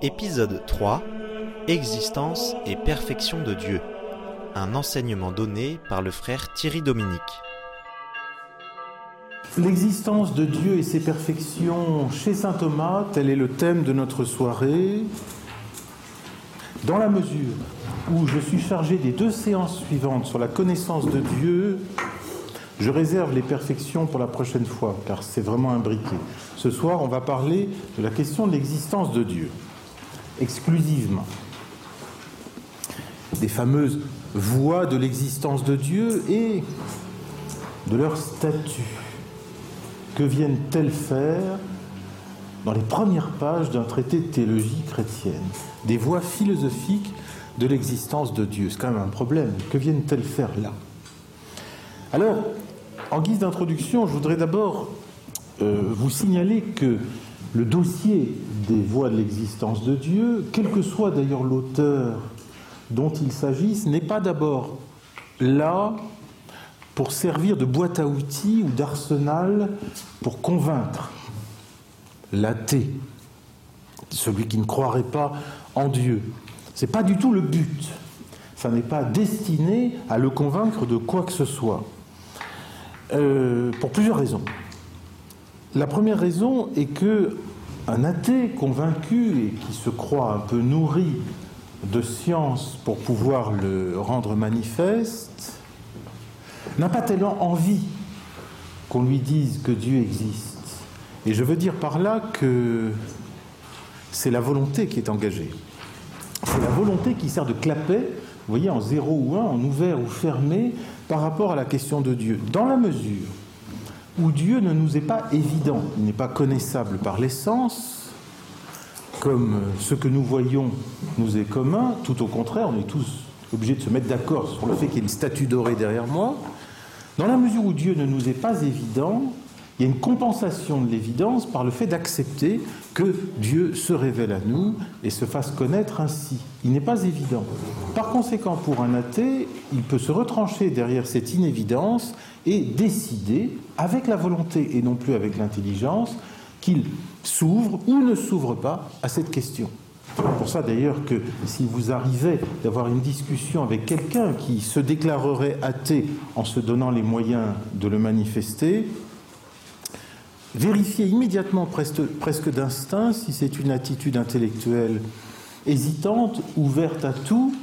Épisode 3 Existence et perfection de Dieu. Un enseignement donné par le frère Thierry Dominique. L'existence de Dieu et ses perfections chez saint Thomas, tel est le thème de notre soirée. Dans la mesure où je suis chargé des deux séances suivantes sur la connaissance de Dieu, je réserve les perfections pour la prochaine fois, car c'est vraiment imbriqué. Ce soir, on va parler de la question de l'existence de Dieu, exclusivement. Des fameuses voies de l'existence de Dieu et de leur statut. Que viennent-elles faire dans les premières pages d'un traité de théologie chrétienne? Des voies philosophiques de l'existence de Dieu. C'est quand même un problème. Que viennent-elles faire là? Alors, en guise d'introduction, je voudrais d'abord euh, vous signaler que le dossier des voies de l'existence de Dieu, quel que soit d'ailleurs l'auteur dont il s'agisse, n'est pas d'abord là pour servir de boîte à outils ou d'arsenal pour convaincre l'athée, celui qui ne croirait pas en Dieu. Ce n'est pas du tout le but. Ça n'est pas destiné à le convaincre de quoi que ce soit. Euh, pour plusieurs raisons. La première raison est que un athée convaincu et qui se croit un peu nourri de science pour pouvoir le rendre manifeste n'a pas tellement envie qu'on lui dise que Dieu existe. Et je veux dire par là que c'est la volonté qui est engagée. C'est la volonté qui sert de clapet, vous voyez, en 0 ou 1, en ouvert ou fermé, par rapport à la question de Dieu. Dans la mesure où Dieu ne nous est pas évident, il n'est pas connaissable par l'essence, comme ce que nous voyons nous est commun, tout au contraire, on est tous obligés de se mettre d'accord sur le fait qu'il y ait une statue dorée derrière moi, dans la mesure où Dieu ne nous est pas évident, il y a une compensation de l'évidence par le fait d'accepter que Dieu se révèle à nous et se fasse connaître ainsi. Il n'est pas évident. Par conséquent, pour un athée, il peut se retrancher derrière cette inévidence et décider, avec la volonté et non plus avec l'intelligence, qu'il s'ouvre ou ne s'ouvre pas à cette question. C'est pour ça d'ailleurs que si vous arrivez d'avoir une discussion avec quelqu'un qui se déclarerait athée en se donnant les moyens de le manifester, vérifier immédiatement, presque, d'instinct, si c'est une attitude intellectuelle hésitante, ouverte à tout,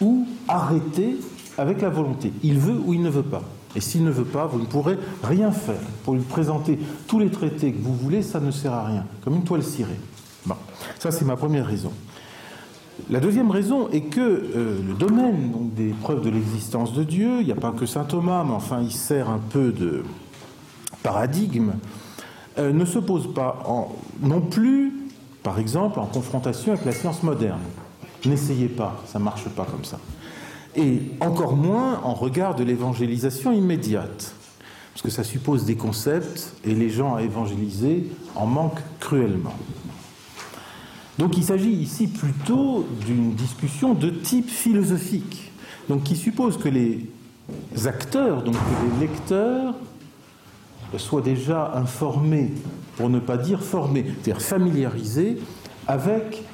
ou arrêtée avec la volonté. Il veut ou il ne veut pas. Et s'il ne veut pas, vous ne pourrez rien faire. Pour lui présenter tous les traités que vous voulez, ça ne sert à rien, comme une toile cirée. Bon, ça c'est ma première raison. La deuxième raison est que euh, le domaine des preuves de l'existence de Dieu, il n'y a pas que saint Thomas, mais enfin il sert un peu de paradigme euh, ne se pose pas non plus, par exemple, en confrontation avec la science moderne. N'essayez pas, ça ne marche pas comme ça. Et encore moins en regard de l'évangélisation immédiate, parce que ça suppose des concepts et les gens à évangéliser en manquent cruellement. Donc il s'agit ici plutôt d'une discussion de type philosophique, donc qui suppose que les acteurs, donc que les lecteurs, soit déjà informé, pour ne pas dire formé, c'est-à-dire familiarisé avec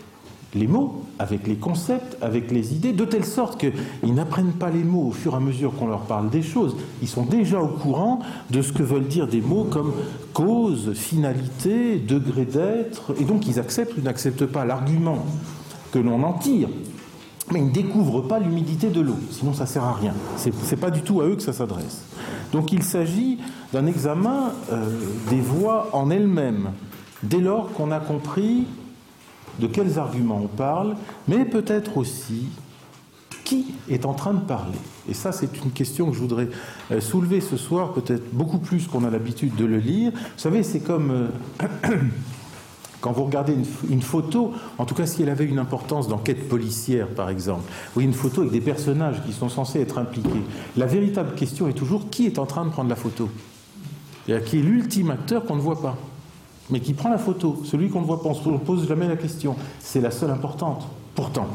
les mots, avec les concepts, avec les idées, de telle sorte qu'ils n'apprennent pas les mots au fur et à mesure qu'on leur parle des choses. Ils sont déjà au courant de ce que veulent dire des mots comme cause, finalité, degré d'être, et donc ils acceptent ou n'acceptent pas l'argument que l'on en tire. Mais ils ne découvrent pas l'humidité de l'eau, sinon ça ne sert à rien. Ce n'est pas du tout à eux que ça s'adresse. Donc il s'agit d'un examen euh, des voix en elles-mêmes, dès lors qu'on a compris de quels arguments on parle, mais peut-être aussi qui est en train de parler. Et ça, c'est une question que je voudrais euh, soulever ce soir, peut-être beaucoup plus qu'on a l'habitude de le lire. Vous savez, c'est comme... Euh, Quand vous regardez une, photo, en tout cas si elle avait une importance d'enquête policière par exemple, ou une photo avec des personnages qui sont censés être impliqués, la véritable question est toujours qui est en train de prendre la photo? Qui est l'ultime acteur qu'on ne voit pas, mais qui prend la photo, celui qu'on ne voit pas, on ne pose jamais la question. C'est la seule importante, pourtant.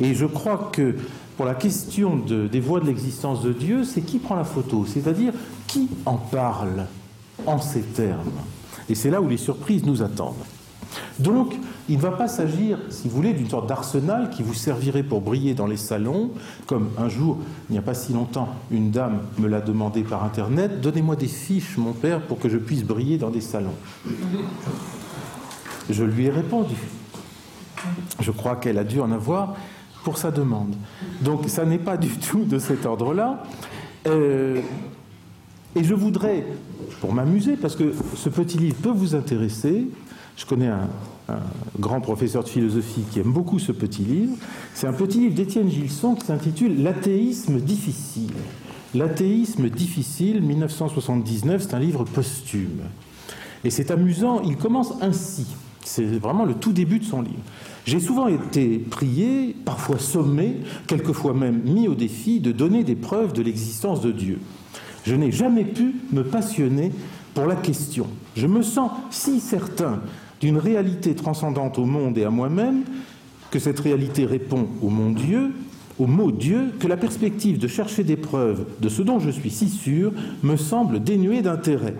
Et je crois que pour la question des voies de l'existence de Dieu, c'est qui prend la photo, c'est-à-dire qui en parle en ces termes. Et c'est là où les surprises nous attendent. Donc, il ne va pas s'agir, si vous voulez, d'une sorte d'arsenal qui vous servirait pour briller dans les salons, comme un jour, il n'y a pas si longtemps, une dame me l'a demandé par Internet, donnez-moi des fiches, mon père, pour que je puisse briller dans des salons. Je lui ai répondu. Je crois qu'elle a dû en avoir pour sa demande. Donc ça n'est pas du tout de cet ordre-là. Euh, et je voudrais, pour m'amuser, parce que ce petit livre peut vous intéresser, je connais un, grand professeur de philosophie qui aime beaucoup ce petit livre, c'est un petit livre d'Étienne Gilson qui s'intitule L'athéisme difficile. L'athéisme difficile, 1979, c'est un livre posthume. Et c'est amusant, il commence ainsi. C'est vraiment le tout début de son livre. J'ai souvent été prié, parfois sommé, quelquefois même mis au défi de donner des preuves de l'existence de Dieu. Je n'ai jamais pu me passionner pour la question. Je me sens si certain d'une réalité transcendante au monde et à moi-même, que cette réalité répond au mon Dieu, au mot Dieu, que la perspective de chercher des preuves de ce dont je suis si sûr me semble dénuée d'intérêt.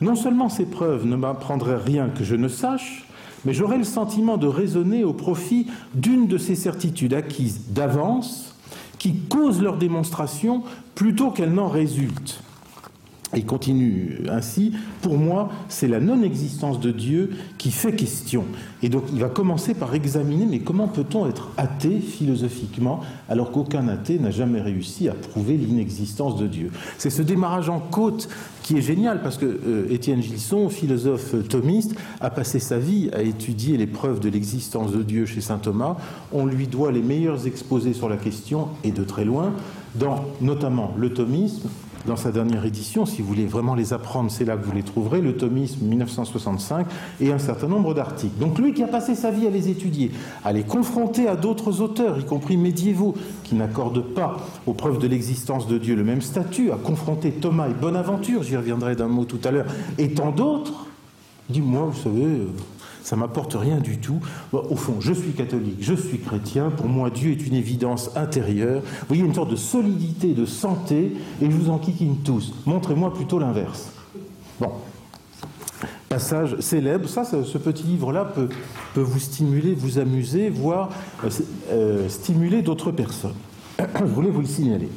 Non seulement ces preuves ne m'apprendraient rien que je ne sache, mais j'aurais le sentiment de raisonner au profit d'une de ces certitudes acquises d'avance qui causent leur démonstration plutôt qu'elles n'en résultent. Il continue ainsi, pour moi, c'est la non-existence de Dieu qui fait question. Et donc il va commencer par examiner, mais comment peut-on être athée philosophiquement alors qu'aucun athée n'a jamais réussi à prouver l'inexistence de Dieu? C'est ce démarrage en côte qui est génial, parce que euh, Étienne Gilson, philosophe thomiste, a passé sa vie à étudier les preuves de l'existence de Dieu chez saint Thomas. On lui doit les meilleurs exposés sur la question, et de très loin, dans notamment le thomisme, dans sa dernière édition, si vous voulez vraiment les apprendre, c'est là que vous les trouverez, le thomisme 1965 et un certain nombre d'articles. Donc lui qui a passé sa vie à les étudier, à les confronter à d'autres auteurs, y compris médiévaux, qui n'accordent pas aux preuves de l'existence de Dieu le même statut, à confronter Thomas et Bonaventure, j'y reviendrai d'un mot tout à l'heure, et tant d'autres, dis-moi, vous savez, euh, ça m'apporte rien du tout. au fond, je suis catholique, je suis chrétien, pour moi Dieu est une évidence intérieure. Vous voyez, une sorte de solidité, de santé, et je vous en tous. Montrez-moi plutôt l'inverse. Bon. Passage célèbre, ça, ce petit livre-là peut, peut, vous stimuler, vous amuser, voire euh, euh, stimuler d'autres personnes. je voulais vous le signaler.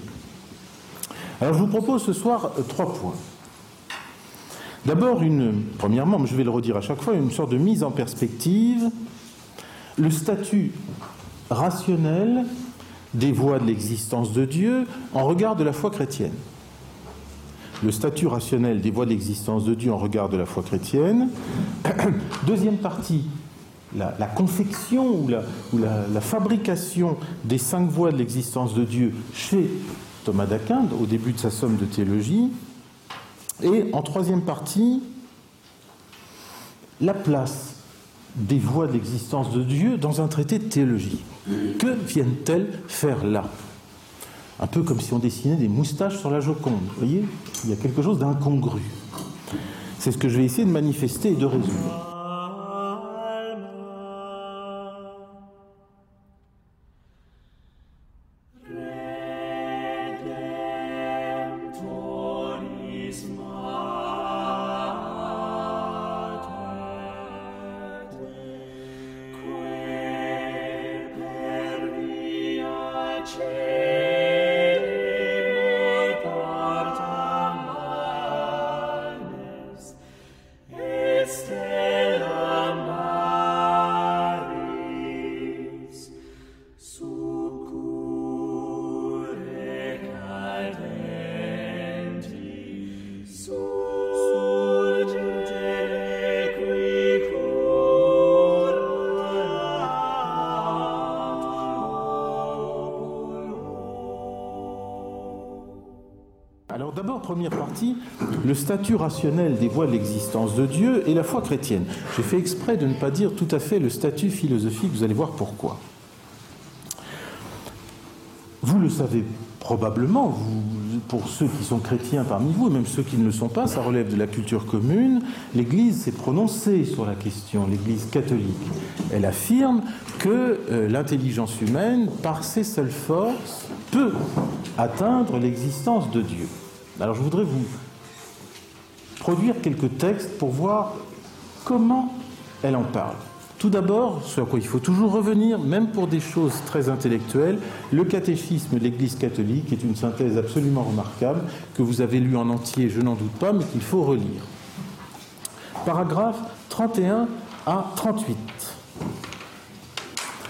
Alors je vous propose ce soir euh, trois points. D'abord, une, premièrement, je vais le redire à chaque fois, une sorte de mise en perspective, le statut rationnel des voies de l'existence de Dieu en regard de la foi chrétienne. Le statut rationnel des voies de l'existence de Dieu en regard de la foi chrétienne. Deuxième partie, la, confection ou, la, la, fabrication des cinq voies de l'existence de Dieu chez Thomas d'Aquin au début de sa somme de théologie. Et en troisième partie, la place des voies de l'existence de Dieu dans un traité de théologie. Que viennent-elles faire là? Un peu comme si on dessinait des moustaches sur la Joconde. Vous voyez Il y a quelque chose d'incongru. C'est ce que je vais essayer de manifester et de résoudre. Le statut rationnel de l'existence de Dieu et la foi chrétienne. J'ai fait exprès de ne pas dire tout à fait le statut philosophique, vous allez voir pourquoi. Vous le savez probablement, vous, pour ceux qui sont chrétiens parmi vous, et même ceux qui ne le sont pas, ça relève de la culture commune, l'Église s'est prononcée sur la question, l'Église catholique. Elle affirme que euh, l'intelligence humaine, par ses seules forces, peut atteindre l'existence de Dieu. Alors je voudrais vous produire quelques textes pour voir comment elle en parle. Tout d'abord, ce à quoi il faut toujours revenir, même pour des choses très intellectuelles, le catéchisme de l'Église catholique est une synthèse absolument remarquable que vous avez lu en entier, je n'en doute pas, mais qu'il faut relire. Paragraphe 31 à 38.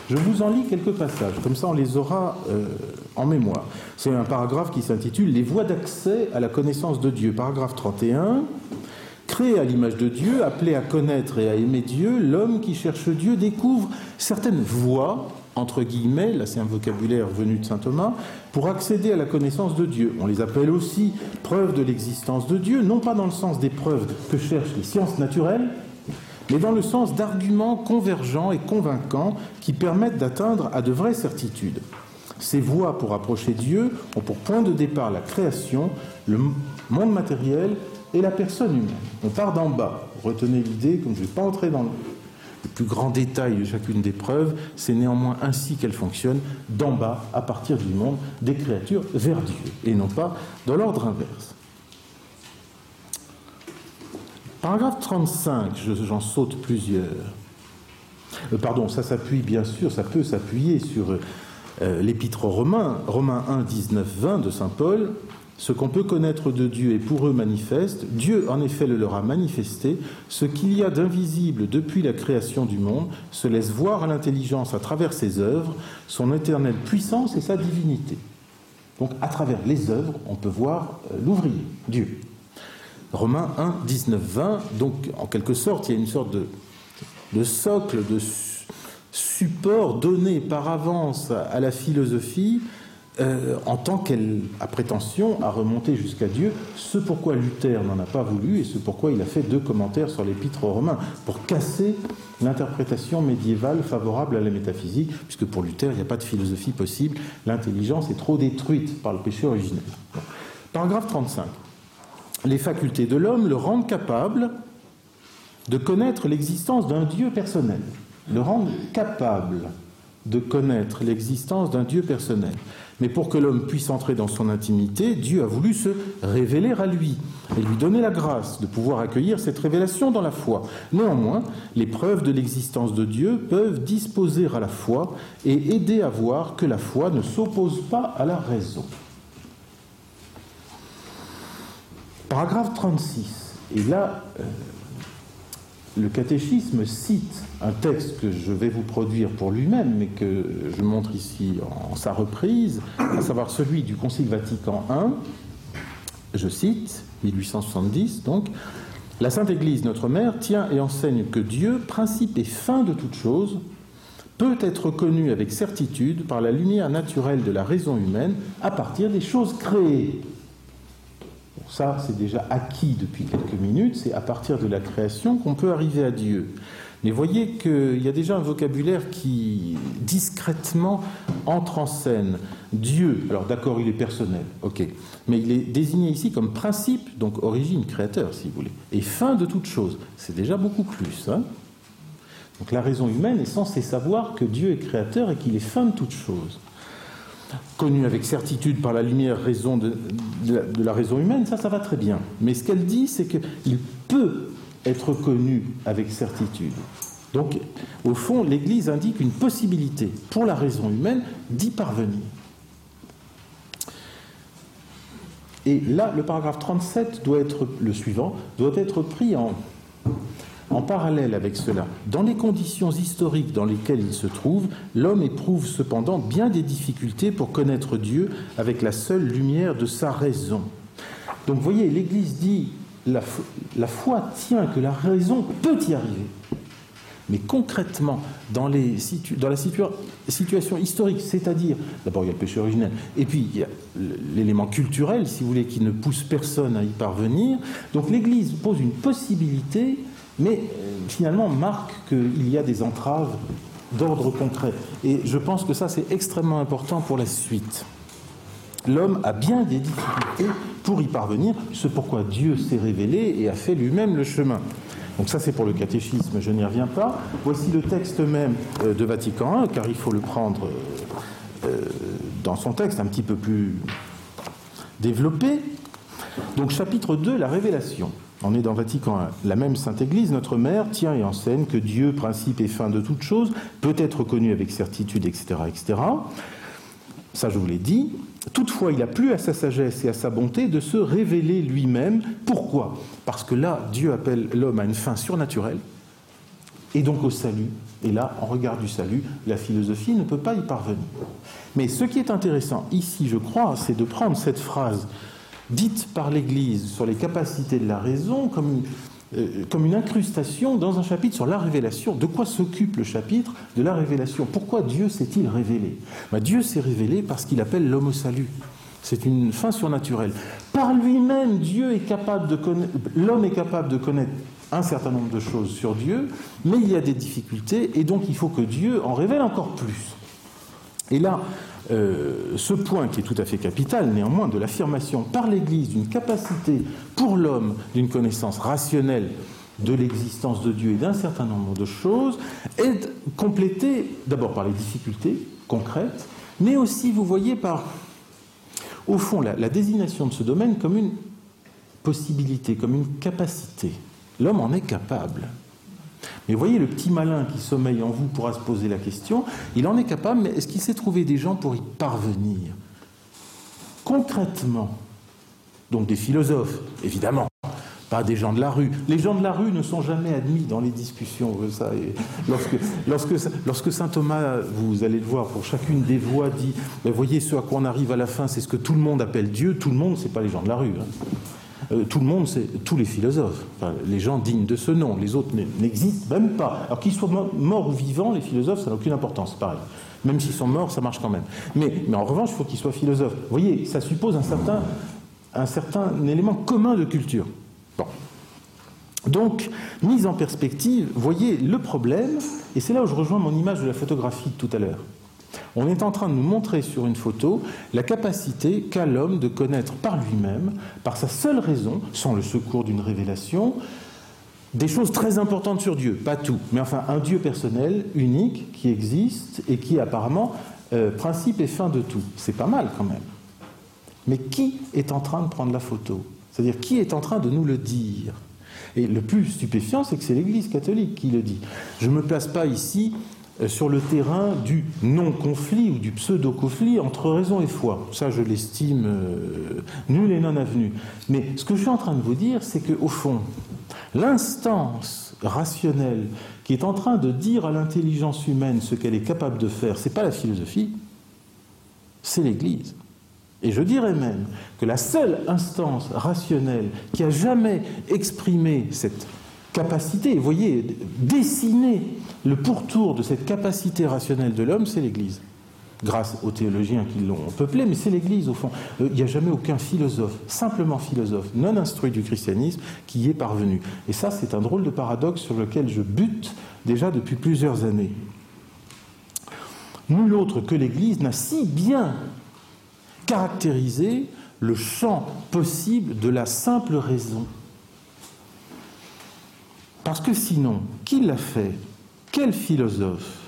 Je vous en lis quelques passages, comme ça on les aura euh, en mémoire. C'est un paragraphe qui s'intitule Les voies d'accès à la connaissance de Dieu. Paragraphe 31. Créé à l'image de Dieu, appelé à connaître et à aimer Dieu, l'homme qui cherche Dieu découvre certaines voies, entre guillemets, là c'est un vocabulaire venu de saint Thomas, pour accéder à la connaissance de Dieu. On les appelle aussi preuves de l'existence de Dieu, non pas dans le sens des preuves que cherchent les sciences naturelles, mais dans le sens d'arguments convergents et convaincants qui permettent d'atteindre à de vraies certitudes. Ces voies pour approcher Dieu ont pour point de départ la création, le monde matériel et la personne humaine. On part d'en bas. Retenez l'idée, comme je ne vais pas entrer dans le plus grand détail de chacune des preuves, c'est néanmoins ainsi qu'elle fonctionne, d'en bas, à partir du monde, des créatures vers Dieu, et non pas dans l'ordre inverse. Paragraphe 35, j'en saute plusieurs. Euh, pardon, ça s'appuie bien sûr, ça peut s'appuyer sur euh, l'épître aux Romains, Romains 1, 19, 20 de Saint Paul. Ce qu'on peut connaître de Dieu est pour eux manifeste. Dieu, en effet, le leur a manifesté. Ce qu'il y a d'invisible depuis la création du monde se laisse voir à l'intelligence à travers ses œuvres, son éternelle puissance et sa divinité. Donc, à travers les œuvres, on peut voir euh, l'ouvrier, Dieu. Romains 1, 19, 20. Donc, en quelque sorte, il y a une sorte de, socle, de support donné par avance à la philosophie euh, en tant qu'elle a prétention à remonter jusqu'à Dieu, ce pourquoi Luther n'en a pas voulu et ce pourquoi il a fait deux commentaires sur l'épître aux Romains, pour casser l'interprétation médiévale favorable à la métaphysique, puisque pour Luther, il n'y a pas de philosophie possible, l'intelligence est trop détruite par le péché originel. Paragraphe 35 les facultés de l'homme le rendent capable de connaître l'existence d'un Dieu personnel, le rendent capable de connaître l'existence d'un Dieu personnel. Mais pour que l'homme puisse entrer dans son intimité, Dieu a voulu se révéler à lui et lui donner la grâce de pouvoir accueillir cette révélation dans la foi. Néanmoins, les preuves de l'existence de Dieu peuvent disposer à la foi et aider à voir que la foi ne s'oppose pas à la raison. Paragraphe 36. Et là, euh, le catéchisme cite un texte que je vais vous produire pour lui-même, mais que je montre ici en sa reprise, à savoir celui du Concile Vatican I. Je cite, 1870 donc. La Sainte Église, notre Mère, tient et enseigne que Dieu, principe et fin de toute chose, peut être connu avec certitude par la lumière naturelle de la raison humaine à partir des choses créées ça, c'est déjà acquis depuis quelques minutes. C'est à partir de la création qu'on peut arriver à Dieu. Mais voyez qu'il y a déjà un vocabulaire qui discrètement entre en scène. Dieu, alors d'accord, il est personnel, ok, mais il est désigné ici comme principe, donc origine, créateur, si vous voulez, et fin de toute chose. C'est déjà beaucoup plus. Hein donc la raison humaine est censée savoir que Dieu est créateur et qu'il est fin de toute chose connu avec certitude par la lumière raison de, la, raison humaine, ça, ça va très bien. Mais ce qu'elle dit, c'est qu'il peut être connu avec certitude. Donc, au fond, l'Église indique une possibilité pour la raison humaine d'y parvenir. Et là, le paragraphe 37 doit être le suivant, doit être pris en, en parallèle avec cela, dans les conditions historiques dans lesquelles il se trouve, l'homme éprouve cependant bien des difficultés pour connaître Dieu avec la seule lumière de sa raison. Donc vous voyez, l'Église dit, la, la foi tient que la raison peut y arriver. Mais concrètement, dans, la situation historique, c'est-à-dire, d'abord il y a le péché originel, et puis il y a l'élément culturel, si vous voulez, qui ne pousse personne à y parvenir. Donc l'Église pose une possibilité mais euh, finalement marque qu'il y a des entraves d'ordre concret. Et je pense que ça, c'est extrêmement important pour la suite. L'homme a bien des difficultés pour y parvenir, ce pourquoi Dieu s'est révélé et a fait lui-même le chemin. Donc ça, c'est pour le catéchisme, je n'y reviens pas. Voici le texte même euh, de Vatican I, car il faut le prendre euh, dans son texte un petit peu plus développé. Donc chapitre 2, la révélation. On est dans Vatican. La même Sainte Église, notre mère, tient et enseigne que Dieu, principe et fin de toute chose, peut être connu avec certitude, etc., etc. Ça, je vous l'ai dit. Toutefois, il a plu à sa sagesse et à sa bonté de se révéler lui-même. Pourquoi? Parce que là, Dieu appelle l'homme à une fin surnaturelle, et donc au salut. Et là, en regard du salut, la philosophie ne peut pas y parvenir. Mais ce qui est intéressant ici, je crois, c'est de prendre cette phrase dite par l'Église sur les capacités de la raison comme une, euh, comme une incrustation dans un chapitre sur la révélation. De quoi s'occupe le chapitre de la révélation? Pourquoi Dieu s'est-il révélé? Bah, Dieu s'est révélé parce qu'il appelle l'homme au salut. C'est une fin surnaturelle. Par lui-même, Dieu est capable de l'homme est capable de connaître un certain nombre de choses sur Dieu, mais il y a des difficultés, et donc il faut que Dieu en révèle encore plus. Et là, euh, ce point qui est tout à fait capital, néanmoins, de l'affirmation par l'Église d'une capacité pour l'homme d'une connaissance rationnelle de l'existence de Dieu et d'un certain nombre de choses, est complété d'abord par les difficultés concrètes, mais aussi, vous voyez, par, au fond, la désignation de ce domaine comme une possibilité, comme une capacité. L'homme en est capable. Mais voyez, le petit malin qui sommeille en vous pourra se poser la question, il en est capable, mais est-ce qu'il s'est trouvé des gens pour y parvenir? Concrètement, donc des philosophes, évidemment, pas des gens de la rue. Les gens de la rue ne sont jamais admis dans les discussions. Ça, lorsque, saint Thomas, vous allez le voir, pour chacune des voix dit, voyez, ce à quoi on arrive à la fin, c'est ce que tout le monde appelle Dieu. Tout le monde, c'est pas les gens de la rue. Hein. Euh, tout le monde, c'est tous les philosophes, les gens dignes de ce nom, les autres n'existent même pas. Alors qu'ils soient morts ou vivants, les philosophes, ça n'a aucune importance, pareil. Même s'ils sont morts, ça marche quand même. Mais, en revanche, il faut qu'ils soient philosophes. Vous voyez, ça suppose un certain, un certain élément commun de culture. Bon. Donc, mise en perspective, voyez le problème, et c'est là où je rejoins mon image de la photographie de tout à l'heure. On est en train de nous montrer sur une photo la capacité qu'a l'homme de connaître par lui-même, par sa seule raison, sans le secours d'une révélation, des choses très importantes sur Dieu, pas tout, mais enfin un Dieu personnel, unique, qui existe et qui apparemment euh, principe et fin de tout. C'est pas mal quand même. Mais qui est en train de prendre la photo? C'est-à-dire qui est en train de nous le dire? Et le plus stupéfiant, c'est que c'est l'Église catholique qui le dit. Je ne me place pas ici sur le terrain du non-conflit ou du pseudo-conflit entre raison et foi. Ça, je l'estime euh, nul et non avenu. Mais ce que je suis en train de vous dire, c'est qu'au fond, l'instance rationnelle qui est en train de dire à l'intelligence humaine ce qu'elle est capable de faire, c'est pas la philosophie, c'est l'Église. Et je dirais même que la seule instance rationnelle qui a jamais exprimé cette capacité, vous voyez, dessiner le pourtour de cette capacité rationnelle de l'homme, c'est l'Église. Grâce aux théologiens qui l'ont peuplé, mais c'est l'Église au fond. Euh, il n'y a jamais aucun philosophe, simplement philosophe, non instruit du christianisme, qui y est parvenu. Et ça, c'est un drôle de paradoxe sur lequel je bute déjà depuis plusieurs années. Nul autre que l'Église n'a si bien caractérisé le champ possible de la simple raison. Parce que sinon, qui l'a fait? Quel philosophe?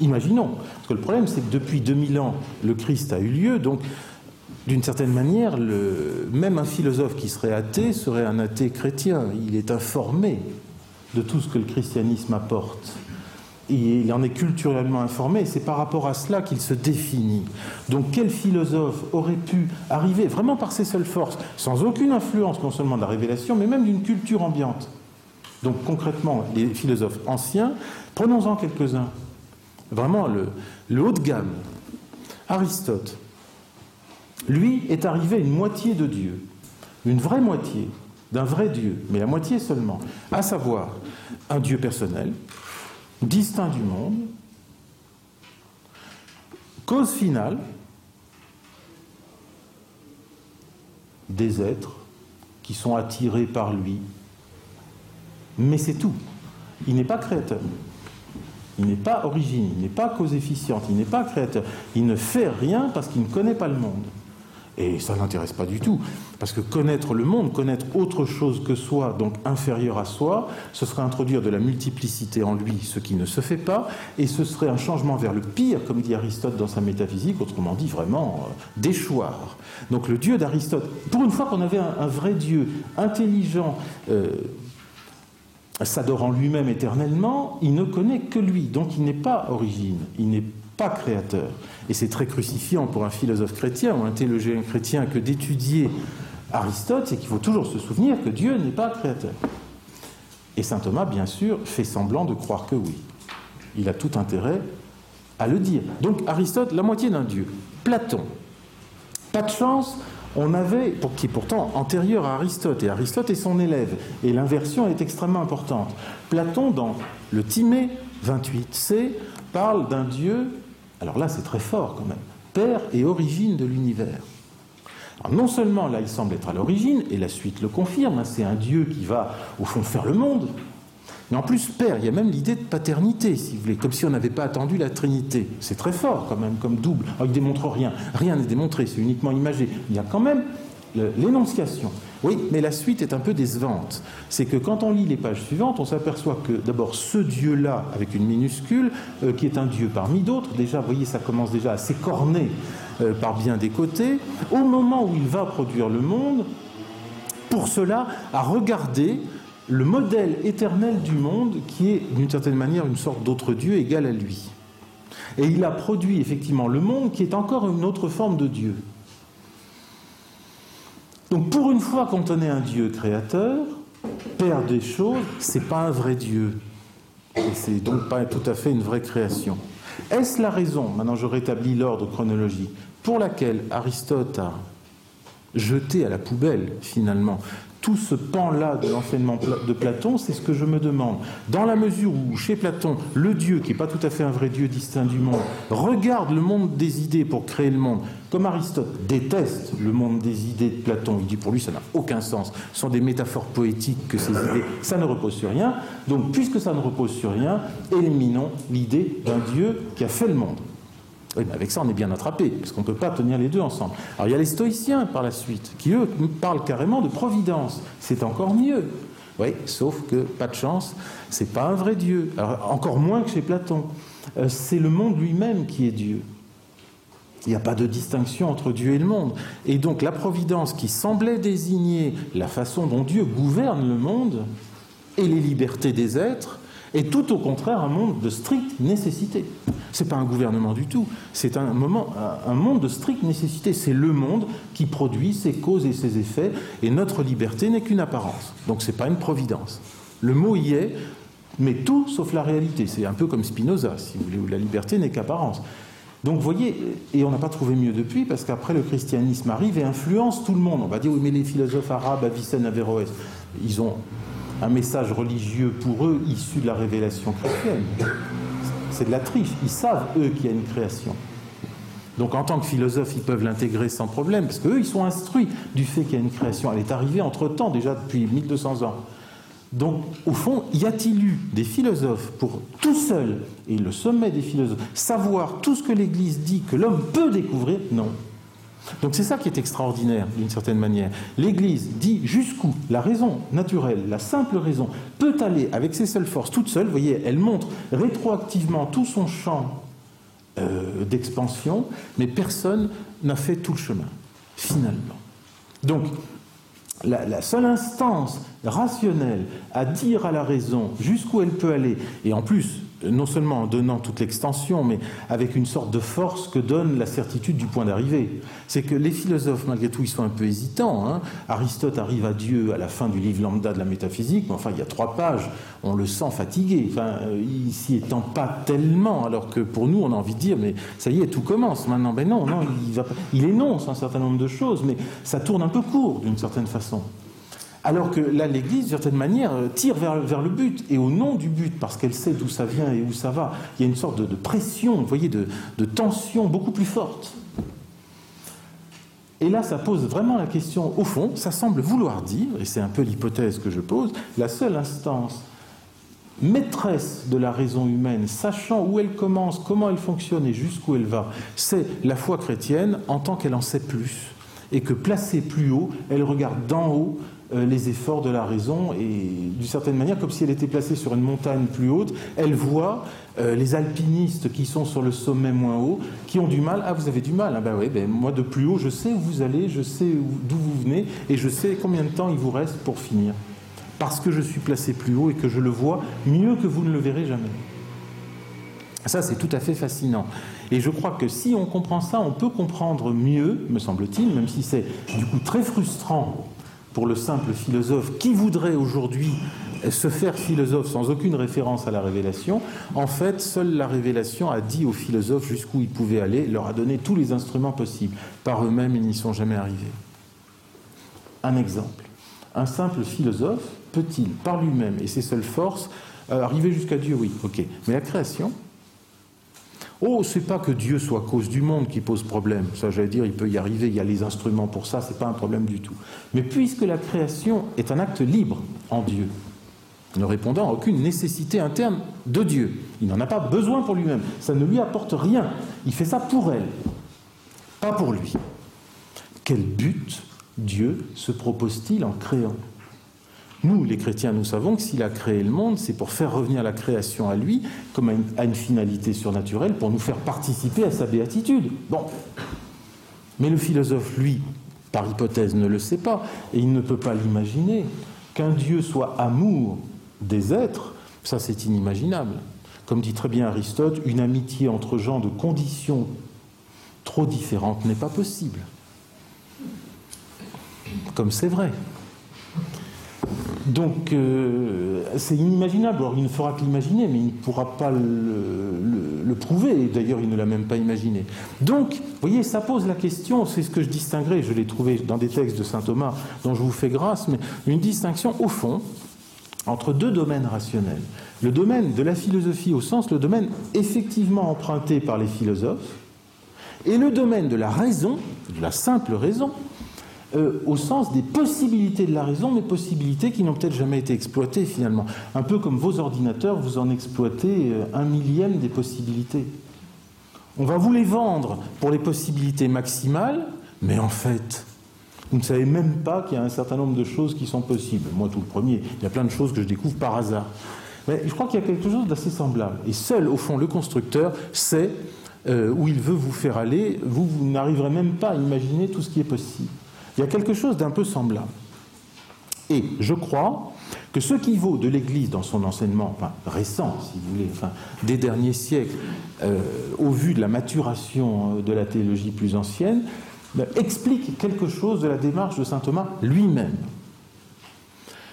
Imaginons, parce que le problème c'est que depuis 2000 ans, le Christ a eu lieu, donc d'une certaine manière, même un philosophe qui serait athée serait un athée chrétien. Il est informé de tout ce que le christianisme apporte. Il en est culturellement informé, c'est par rapport à cela qu'il se définit. Donc quel philosophe aurait pu arriver, vraiment par ses seules forces, sans aucune influence non seulement de la révélation, mais même d'une culture ambiante? Donc concrètement, les philosophes anciens, prenons-en quelques-uns. Vraiment le, haut de gamme. Aristote, lui, est arrivé à une moitié de Dieu, une vraie moitié, d'un vrai Dieu, mais la moitié seulement, à savoir un Dieu personnel, distinct du monde, cause finale, des êtres qui sont attirés par lui, mais c'est tout. Il n'est pas créateur. Il n'est pas origine, il n'est pas cause efficiente, il n'est pas créateur. Il ne fait rien parce qu'il ne connaît pas le monde. Et ça n'intéresse pas du tout. Parce que connaître le monde, connaître autre chose que soi, donc inférieur à soi, ce serait introduire de la multiplicité en lui, ce qui ne se fait pas, et ce serait un changement vers le pire, comme dit Aristote dans sa métaphysique, autrement dit vraiment euh, déchoir. Donc le Dieu d'Aristote, pour une fois qu'on avait un, vrai Dieu intelligent, euh, s'adorant lui-même éternellement, il ne connaît que lui, donc il n'est pas origine, il n'est pas créateur. Et c'est très crucifiant pour un philosophe chrétien ou un théologien chrétien que d'étudier Aristote, c'est qu'il faut toujours se souvenir que Dieu n'est pas créateur. Et saint Thomas, bien sûr, fait semblant de croire que oui. Il a tout intérêt à le dire. Donc Aristote, la moitié d'un Dieu. Platon, pas de chance, on avait, qui est pourtant antérieur à Aristote, et Aristote est son élève, et l'inversion est extrêmement importante. Platon, dans le Timée 28c, parle d'un Dieu, alors là c'est très fort quand même, Père et origine de l'univers. non seulement là il semble être à l'origine, et la suite le confirme, hein, c'est un Dieu qui va au fond faire le monde, mais en plus, Père, il y a même l'idée de paternité, si vous voulez, comme si on n'avait pas attendu la Trinité. C'est très fort quand même, comme double. Il démontre rien. Rien n'est démontré, c'est uniquement imagé. Il y a quand même l'énonciation. Oui, mais la suite est un peu décevante. C'est que quand on lit les pages suivantes, on s'aperçoit que d'abord ce Dieu-là, avec une minuscule, euh, qui est un Dieu parmi d'autres, déjà, vous voyez, ça commence déjà à s'écorner euh, par bien des côtés, au moment où il va produire le monde, pour cela, à regarder le modèle éternel du monde qui est d'une certaine manière une sorte d'autre Dieu égal à lui. Et il a produit effectivement le monde qui est encore une autre forme de Dieu. Donc pour une fois qu'on tenait un Dieu créateur, Père des choses, c'est pas un vrai Dieu. Et c'est donc pas tout à fait une vraie création. Est-ce la raison, maintenant je rétablis l'ordre chronologique, pour laquelle Aristote a jeté à la poubelle finalement tout ce pan-là de l'enseignement de Platon, c'est ce que je me demande. Dans la mesure où, chez Platon, le Dieu, qui n'est pas tout à fait un vrai Dieu distinct du monde, regarde le monde des idées pour créer le monde, comme Aristote déteste le monde des idées de Platon, il dit pour lui ça n'a aucun sens, ce sont des métaphores poétiques que ces idées, ça ne repose sur rien. Donc, puisque ça ne repose sur rien, éliminons l'idée d'un Dieu qui a fait le monde. Avec ça, on est bien attrapé, parce qu'on ne peut pas tenir les deux ensemble. Alors il y a les stoïciens par la suite, qui eux parlent carrément de providence. C'est encore mieux. Oui, sauf que, pas de chance, c'est pas un vrai Dieu. Encore moins que chez Platon. Euh, c'est le monde lui-même qui est Dieu. Il n'y a pas de distinction entre Dieu et le monde. Et donc la providence qui semblait désigner la façon dont Dieu gouverne le monde et les libertés des êtres, est tout au contraire un monde de stricte nécessité. Ce n'est pas un gouvernement du tout, c'est un, moment, un monde de stricte nécessité. C'est le monde qui produit ses causes et ses effets, et notre liberté n'est qu'une apparence. Donc ce n'est pas une providence. Le mot y est, mais tout sauf la réalité. C'est un peu comme Spinoza, si vous voulez, où la liberté n'est qu'apparence. Donc vous voyez, et on n'a pas trouvé mieux depuis, parce qu'après le christianisme arrive et influence tout le monde. On va dire, oui, mais les philosophes arabes, Avicenne, Averroès, ils ont un message religieux pour eux issu de la révélation chrétienne. C'est de la triche. Ils savent, eux, qu'il y a une création. Donc en tant que philosophe, ils peuvent l'intégrer sans problème, parce qu'eux, ils sont instruits du fait qu'il y a une création. Elle est arrivée entre-temps, déjà depuis 1200 ans. Donc, au fond, y a-t-il eu des philosophes pour tout seul, et le sommet des philosophes, savoir tout ce que l'Église dit que l'homme peut découvrir? Non. Donc c'est ça qui est extraordinaire d'une certaine manière. L'Église dit jusqu'où la raison naturelle, la simple raison, peut aller avec ses seules forces toute seule. Vous voyez, elle montre rétroactivement tout son champ euh, d'expansion, mais personne n'a fait tout le chemin, finalement. Donc la, seule instance rationnelle à dire à la raison jusqu'où elle peut aller, et en plus non seulement en donnant toute l'extension, mais avec une sorte de force que donne la certitude du point d'arrivée. C'est que les philosophes, malgré tout, ils sont un peu hésitants. Hein. Aristote arrive à Dieu à la fin du livre lambda de la métaphysique, mais enfin, il y a trois pages, on le sent fatigué. Enfin, euh, il s'y étend pas tellement, alors que pour nous, on a envie de dire, mais ça y est, tout commence maintenant. Ben non, non, il, va, il énonce un certain nombre de choses, mais ça tourne un peu court d'une certaine façon. Alors que là, l'Église, d'une certaine manière, euh, tire vers, le but, et au nom du but, parce qu'elle sait d'où ça vient et où ça va, il y a une sorte de, pression, vous voyez, de, de, tension beaucoup plus forte. Et là, ça pose vraiment la question, au fond, ça semble vouloir dire, et c'est un peu l'hypothèse que je pose, la seule instance maîtresse de la raison humaine, sachant où elle commence, comment elle fonctionne et jusqu'où elle va, c'est la foi chrétienne en tant qu'elle en sait plus et que placée plus haut, elle regarde d'en haut les efforts de la raison et d'une certaine manière, comme si elle était placée sur une montagne plus haute, elle voit euh, les alpinistes qui sont sur le sommet moins haut, qui ont du mal. Ah, vous avez du mal Ah ben oui, ben moi de plus haut, je sais où vous allez, je sais d'où vous venez et je sais combien de temps il vous reste pour finir. Parce que je suis placé plus haut et que je le vois mieux que vous ne le verrez jamais. Ça, c'est tout à fait fascinant. Et je crois que si on comprend ça, on peut comprendre mieux, me semble-t-il, même si c'est du coup très frustrant pour le simple philosophe qui voudrait aujourd'hui se faire philosophe sans aucune référence à la révélation, en fait, seule la révélation a dit aux philosophes jusqu'où ils pouvaient aller, leur a donné tous les instruments possibles. Par eux-mêmes, ils n'y sont jamais arrivés. Un exemple. Un simple philosophe peut-il, par lui-même et ses seules forces, euh, arriver jusqu'à Dieu? Oui, ok. Mais la création, Oh, c'est pas que Dieu soit cause du monde qui pose problème. Ça, j'allais dire, il peut y arriver, il y a les instruments pour ça, c'est pas un problème du tout. Mais puisque la création est un acte libre en Dieu, ne répondant à aucune nécessité interne de Dieu, il n'en a pas besoin pour lui-même, ça ne lui apporte rien. Il fait ça pour elle, pas pour lui. Quel but Dieu se propose-t-il en créant nous, les chrétiens, nous savons que s'il a créé le monde, c'est pour faire revenir la création à lui, comme à une, finalité surnaturelle, pour nous faire participer à sa béatitude. Bon. Mais le philosophe, lui, par hypothèse, ne le sait pas, et il ne peut pas l'imaginer. Qu'un Dieu soit amour des êtres, ça c'est inimaginable. Comme dit très bien Aristote, une amitié entre gens de conditions trop différentes n'est pas possible. Comme c'est vrai. Donc euh, c'est inimaginable. Alors il ne fera que l'imaginer, mais il ne pourra pas le, prouver. D'ailleurs, il ne l'a même pas imaginé. Donc, vous voyez, ça pose la question, c'est ce que je distinguerai, je l'ai trouvé dans des textes de saint Thomas dont je vous fais grâce, mais une distinction au fond entre deux domaines rationnels. Le domaine de la philosophie au sens, le domaine effectivement emprunté par les philosophes, et le domaine de la raison, de la simple raison, euh, au sens des possibilités de la raison, mais possibilités qui n'ont peut-être jamais été exploitées finalement. Un peu comme vos ordinateurs, vous en exploitez euh, un millième des possibilités. On va vous les vendre pour les possibilités maximales, mais en fait, vous ne savez même pas qu'il y a un certain nombre de choses qui sont possibles. Moi, tout le premier, il y a plein de choses que je découvre par hasard. Mais je crois qu'il y a quelque chose d'assez semblable. Et seul, au fond, le constructeur sait euh, où il veut vous faire aller. Vous, vous n'arriverez même pas à imaginer tout ce qui est possible. Il y a quelque chose d'un peu semblable. Et je crois que ce qui vaut de l'Église dans son enseignement enfin, récent, si vous voulez, enfin, des derniers siècles, euh, au vu de la maturation euh, de la théologie plus ancienne, ben, explique quelque chose de la démarche de saint Thomas lui-même.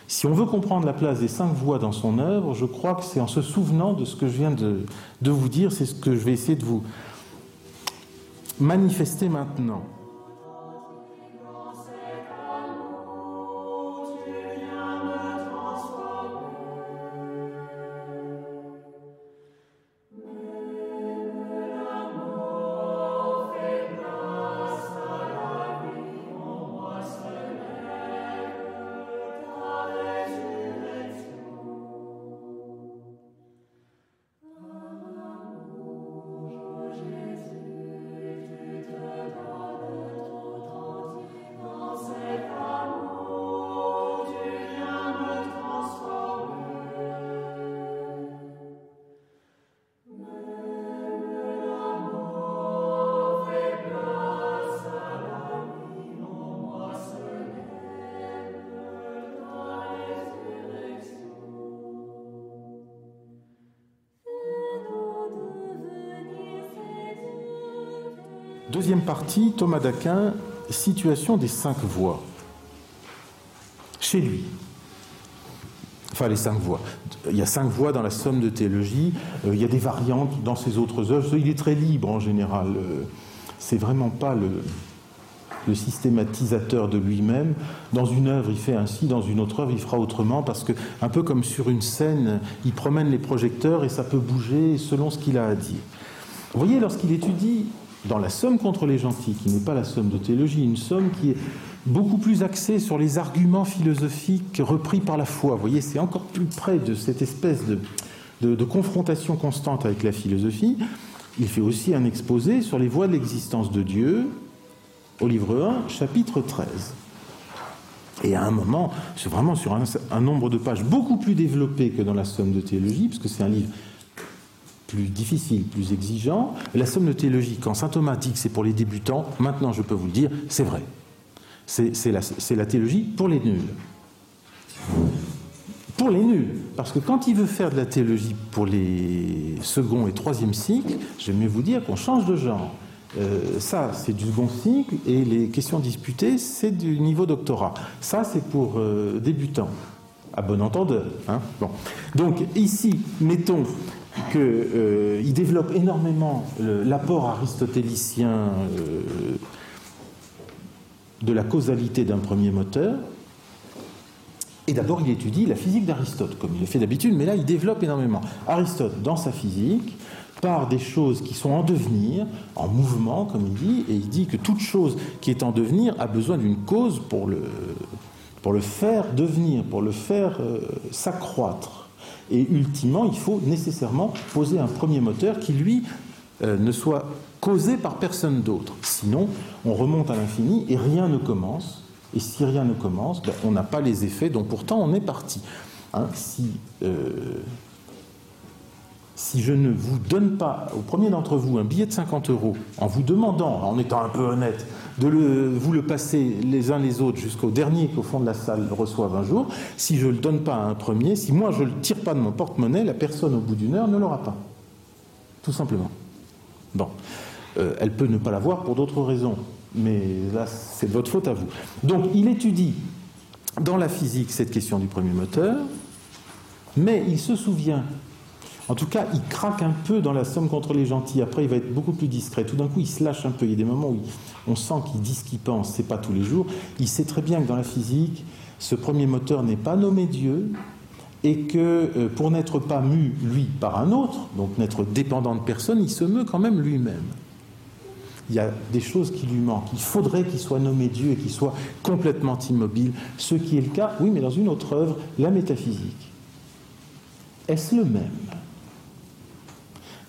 Si on veut comprendre la place des cinq voies dans son œuvre, je crois que c'est en se souvenant de ce que je viens de vous dire, c'est ce que je vais essayer de vous manifester maintenant. Deuxième partie, Thomas d'Aquin, situation des cinq voies. Chez lui. Enfin, les cinq voies. Il y a cinq voies dans la somme de théologie. Euh, il y a des variantes dans ses autres œuvres. Il est très libre en général. Euh, c'est vraiment pas le, le systématisateur de lui-même. Dans une œuvre, il fait ainsi, dans une autre œuvre, il fera autrement, parce que, un peu comme sur une scène, il promène les projecteurs et ça peut bouger selon ce qu'il a à dire. Vous voyez, lorsqu'il étudie dans la somme contre les gentils, qui n'est pas la somme de théologie, une somme qui est beaucoup plus axée sur les arguments philosophiques repris par la foi. Vous voyez, c'est encore plus près de cette espèce de, confrontation constante avec la philosophie. Il fait aussi un exposé sur les voies de l'existence de Dieu, au livre 1, chapitre 13. Et à un moment, c'est vraiment sur un, nombre de pages beaucoup plus développé que dans la Somme de théologie, parce que c'est un livre plus difficile, plus exigeant. La Somme de théologie, quand saint Thomas c'est pour les débutants, maintenant je peux vous le dire, c'est vrai. C'est la, la théologie pour les nuls. Pour les nuls. Parce que quand il veut faire de la théologie pour les second et troisième cycles, j'aime mieux vous dire qu'on change de genre. Euh, ça, c'est du second cycle, et les questions disputées, c'est du niveau doctorat. Ça, c'est pour euh, débutants, à bon entendeur. Hein bon. Donc, ici, mettons qu'il euh, développe énormément l'apport aristotélicien de la causalité d'un premier moteur. Et d'abord, il étudie la physique d'Aristote, comme il le fait d'habitude, mais là, il développe énormément. Aristote, dans sa physique, par des choses qui sont en devenir, en mouvement, comme il dit, et il dit que toute chose qui est en devenir a besoin d'une cause pour le, pour le faire devenir, pour le faire euh, s'accroître. Et ultimement, il faut nécessairement poser un premier moteur qui, lui, euh, ne soit causé par personne d'autre. Sinon, on remonte à l'infini et rien ne commence. Et si rien ne commence, ben, on n'a pas les effets dont pourtant on est parti. Hein, si euh, si je ne vous donne pas au premier d'entre vous un billet de 50 euros en vous demandant, en étant un peu honnête, de vous le passer les uns les autres jusqu'au dernier qui au fond de la salle reçoive un jour, si je ne le donne pas à un premier, si moi je ne le tire pas de mon porte-monnaie, la personne au bout d'une heure ne l'aura pas. Tout simplement. Bon. Euh, elle peut ne pas l'avoir pour d'autres raisons, mais là c'est de votre faute à vous. Donc il étudie dans la physique cette question du premier moteur, mais il se souvient en tout cas, il craque un peu dans la somme contre les gentils. Après, il va être beaucoup plus discret. Tout d'un coup, il se lâche un peu. Il y a des moments où on sent qu'il dit ce qu'il pense. C'est pas tous les jours. Il sait très bien que dans la physique, ce premier moteur n'est pas nommé Dieu et que euh, pour n'être pas mu, lui, par un autre, donc n'être dépendant de personne, il se meut quand même lui-même. Il y a des choses qui lui manquent. Il faudrait qu'il soit nommé Dieu et qu'il soit complètement immobile, ce qui est le cas, oui, mais dans une autre œuvre, la métaphysique. Est-ce le même?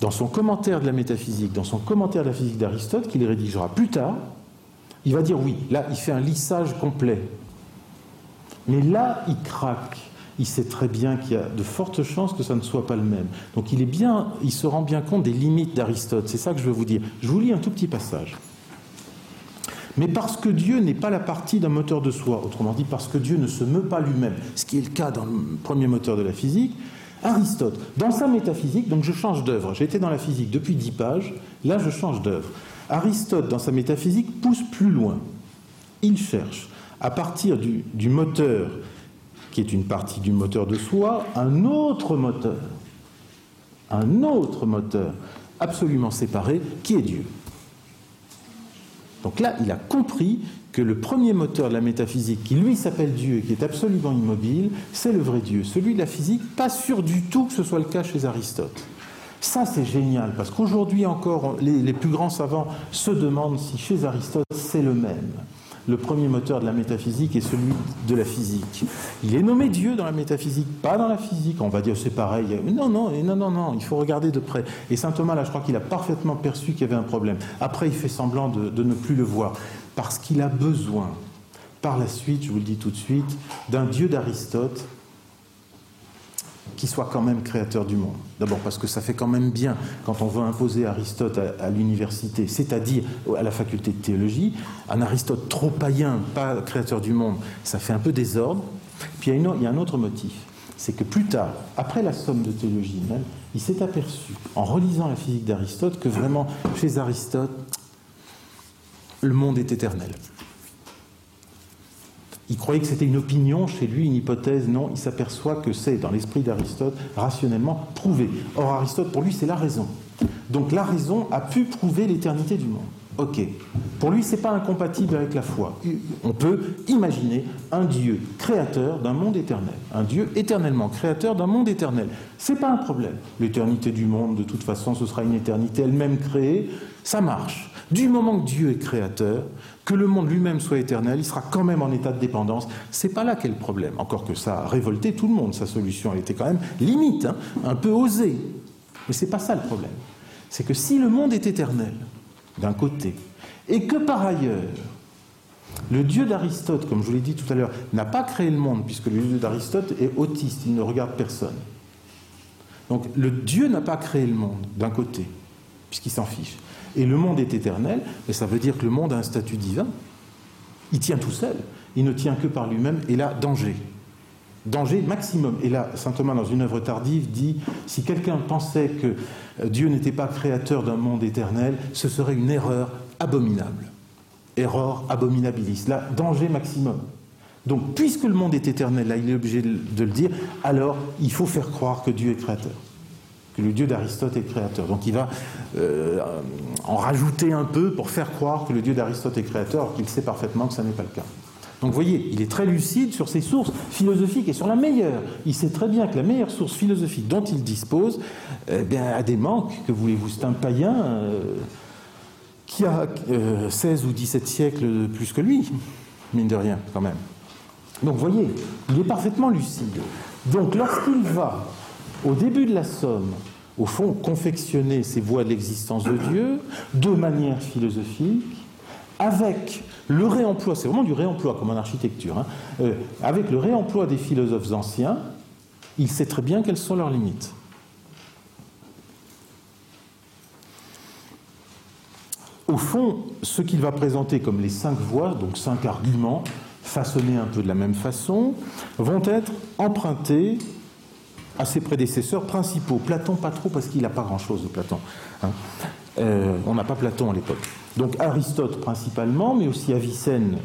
Dans son commentaire de la métaphysique, dans son commentaire de la physique d'Aristote, qu'il rédigera plus tard, il va dire oui, là, il fait un lissage complet. Mais là, il craque. Il sait très bien qu'il y a de fortes chances que ça ne soit pas le même. Donc il, est bien, il se rend bien compte des limites d'Aristote. C'est ça que je veux vous dire. Je vous lis un tout petit passage. Mais parce que Dieu n'est pas la partie d'un moteur de soi, autrement dit parce que Dieu ne se meut pas lui-même, ce qui est le cas dans le premier moteur de la physique, Aristote, dans sa métaphysique, donc je change d'œuvre, j'étais dans la physique depuis dix pages, là je change d'œuvre. Aristote, dans sa métaphysique, pousse plus loin. Il cherche, à partir du, du moteur, qui est une partie du moteur de soi, un autre moteur, un autre moteur absolument séparé, qui est Dieu. Donc là, il a compris que le premier moteur de la métaphysique, qui lui s'appelle Dieu et qui est absolument immobile, c'est le vrai Dieu. Celui de la physique, pas sûr du tout que ce soit le cas chez Aristote. Ça, c'est génial, parce qu'aujourd'hui encore, les, plus grands savants se demandent si chez Aristote, c'est le même. Le premier moteur de la métaphysique est celui de la physique. Il est nommé Dieu dans la métaphysique, pas dans la physique. On va dire c'est pareil. Non, non, non, non, non, il faut regarder de près. Et saint Thomas, là, je crois qu'il a parfaitement perçu qu'il y avait un problème. Après, il fait semblant de ne plus le voir parce qu'il a besoin, par la suite, je vous le dis tout de suite, d'un Dieu d'Aristote qui soit quand même créateur du monde. D'abord parce que ça fait quand même bien quand on veut imposer Aristote à, l'université, c'est-à-dire à la faculté de théologie, un Aristote trop païen, pas créateur du monde, ça fait un peu désordre. Puis il y a, il y a un autre motif, c'est que plus tard, après la somme de théologie même, il s'est aperçu, en relisant la physique d'Aristote, que vraiment, chez Aristote, le monde est éternel. Il croyait que c'était une opinion chez lui, une hypothèse. Non, il s'aperçoit que c'est, dans l'esprit d'Aristote, rationnellement prouvé. Or, Aristote, pour lui, c'est la raison. Donc la raison a pu prouver l'éternité du monde. Ok. Pour lui, ce n'est pas incompatible avec la foi. On peut imaginer un Dieu créateur d'un monde éternel. Un Dieu éternellement créateur d'un monde éternel. Ce n'est pas un problème. L'éternité du monde, de toute façon, ce sera une éternité elle-même créée. Ça marche. Du moment que Dieu est créateur, que le monde lui-même soit éternel, il sera quand même en état de dépendance. C'est pas là qu'est le problème. Encore que ça a révolté tout le monde, sa solution. Elle était quand même limite, hein, un peu osée. Mais c'est pas ça le problème. C'est que si le monde est éternel, d'un côté, et que par ailleurs, Le Dieu d'Aristote, comme je vous l'ai dit tout à l'heure, n'a pas créé le monde, puisque le Dieu d'Aristote est autiste, il ne regarde personne. Donc le Dieu n'a pas créé le monde, d'un côté, puisqu'il s'en fiche. Et le monde est éternel, et ça veut dire que le monde a un statut divin. Il tient tout seul, il ne tient que par lui-même, et là, danger. Danger maximum. Et là, saint Thomas, dans une œuvre tardive, dit si quelqu'un pensait que euh, Dieu n'était pas créateur d'un monde éternel, ce serait une erreur abominable. Erreur abominabilis. Là, danger maximum. Donc, puisque le monde est éternel, là, il est obligé de le dire, alors il faut faire croire que Dieu est créateur que le Dieu d'Aristote est créateur. Donc il va euh, en rajouter un peu pour faire croire que le Dieu d'Aristote est créateur, alors qu'il sait parfaitement que ça n'est pas le cas. Donc vous voyez, il est très lucide sur ses sources philosophiques et sur la meilleure. Il sait très bien que la meilleure source philosophique dont il dispose eh a des manques. Que voulez-vous C'est un païen euh, qui a 16 euh, ou 17 siècles plus que lui, mine de rien, quand même. Donc vous voyez, il est parfaitement lucide. Donc lorsqu'il va au début de la Somme, au fond, confectionner ces voies de l'existence de Dieu de manière philosophique, avec le réemploi, c'est vraiment du réemploi comme en architecture, hein, euh, avec le réemploi des philosophes anciens, il sait très bien quelles sont leurs limites. Au fond, ce qu'il va présenter comme les cinq voies, donc cinq arguments, façonnés un peu de la même façon, vont être empruntés à ses prédécesseurs principaux. Platon, pas trop, parce qu'il n'a pas grand-chose de Platon. Hein. Euh, on n'a pas Platon à l'époque. Donc Aristote principalement, mais aussi Avicenne,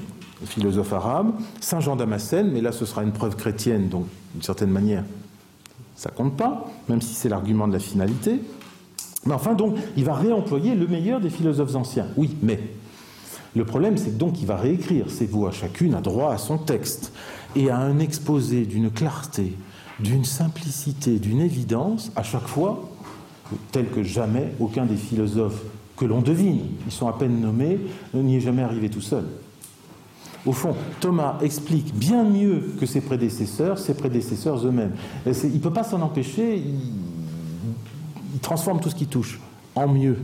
philosophe arabe, Saint Jean Damascène, mais là ce sera une preuve chrétienne, donc d'une certaine manière, ça compte pas, même si c'est l'argument de la finalité. Mais enfin, donc, il va réemployer le meilleur des philosophes anciens. Oui, mais le problème, c'est donc il va réécrire ces voix. Chacune a droit à son texte et à un exposé d'une clarté, d'une simplicité, d'une évidence, à chaque fois, tel que jamais aucun des philosophes que l'on devine, ils sont à peine nommés, n'y est jamais arrivé tout seul. Au fond, Thomas explique bien mieux que ses prédécesseurs, ses prédécesseurs eux-mêmes. Il ne peut pas s'en empêcher, il transforme tout ce qui touche en mieux.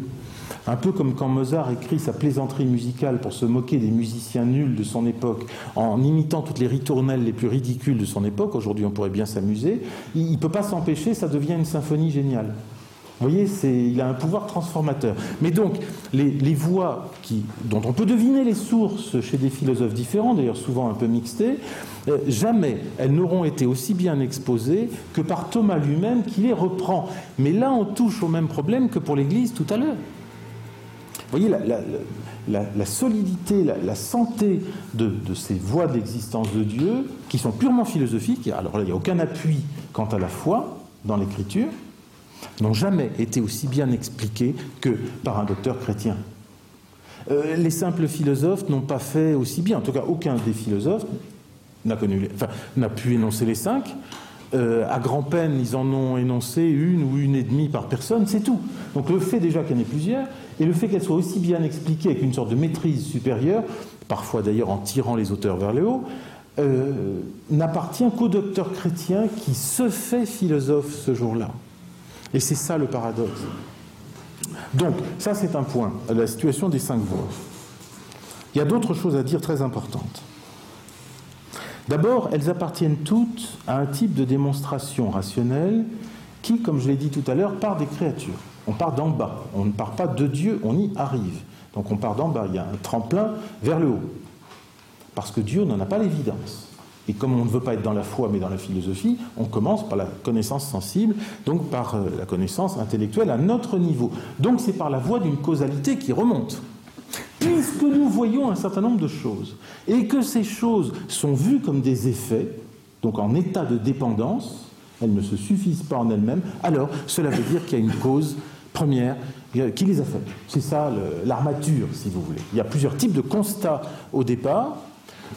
Un peu comme quand Mozart écrit sa plaisanterie musicale pour se moquer des musiciens nuls de son époque, en imitant toutes les ritournelles les plus ridicules de son époque, aujourd'hui on pourrait bien s'amuser, il ne peut pas s'empêcher, ça devient une symphonie géniale. Vous voyez, il a un pouvoir transformateur. Mais donc, les, voix qui, dont on peut deviner les sources chez des philosophes différents, d'ailleurs souvent un peu mixtés, euh, jamais elles n'auront été aussi bien exposées que par Thomas lui-même qui les reprend. Mais là, on touche au même problème que pour l'Église tout à l'heure. Vous voyez, la, solidité, la, santé de, ces voies de l'existence de Dieu, qui sont purement philosophiques, alors là, il n'y a aucun appui quant à la foi dans l'Écriture, n'ont jamais été aussi bien expliquées que par un docteur chrétien. Euh, les simples philosophes n'ont pas fait aussi bien, en tout cas aucun des philosophes n'a pu énoncer les cinq. Euh, à grand-peine, ils en ont énoncé une ou une et demie par personne, c'est tout. Donc le fait déjà qu'il y en ait plusieurs, et le fait qu'elles soient aussi bien expliquées avec une sorte de maîtrise supérieure, parfois d'ailleurs en tirant les auteurs vers le haut, euh, n'appartient qu'au docteur chrétien qui se fait philosophe ce jour-là. Et c'est ça le paradoxe. Donc, ça c'est un point, la situation des cinq voies. Il y a d'autres choses à dire très importantes. D'abord, elles appartiennent toutes à un type de démonstration rationnelle qui, comme je l'ai dit tout à l'heure, part des créatures. On part d'en bas, on ne part pas de Dieu, on y arrive. Donc on part d'en bas, il y a un tremplin vers le haut. Parce que Dieu n'en a pas l'évidence. Et comme on ne veut pas être dans la foi mais dans la philosophie, on commence par la connaissance sensible, donc par euh, la connaissance intellectuelle à notre niveau. Donc c'est par la voie d'une causalité qui remonte. Puisque nous voyons un certain nombre de choses, et que ces choses sont vues comme des effets, donc en état de dépendance, elles ne se suffisent pas en elles-mêmes, alors cela veut dire qu'il y a une cause première qui les a faites. C'est ça l'armature, si vous voulez. Il y a plusieurs types de constats au départ.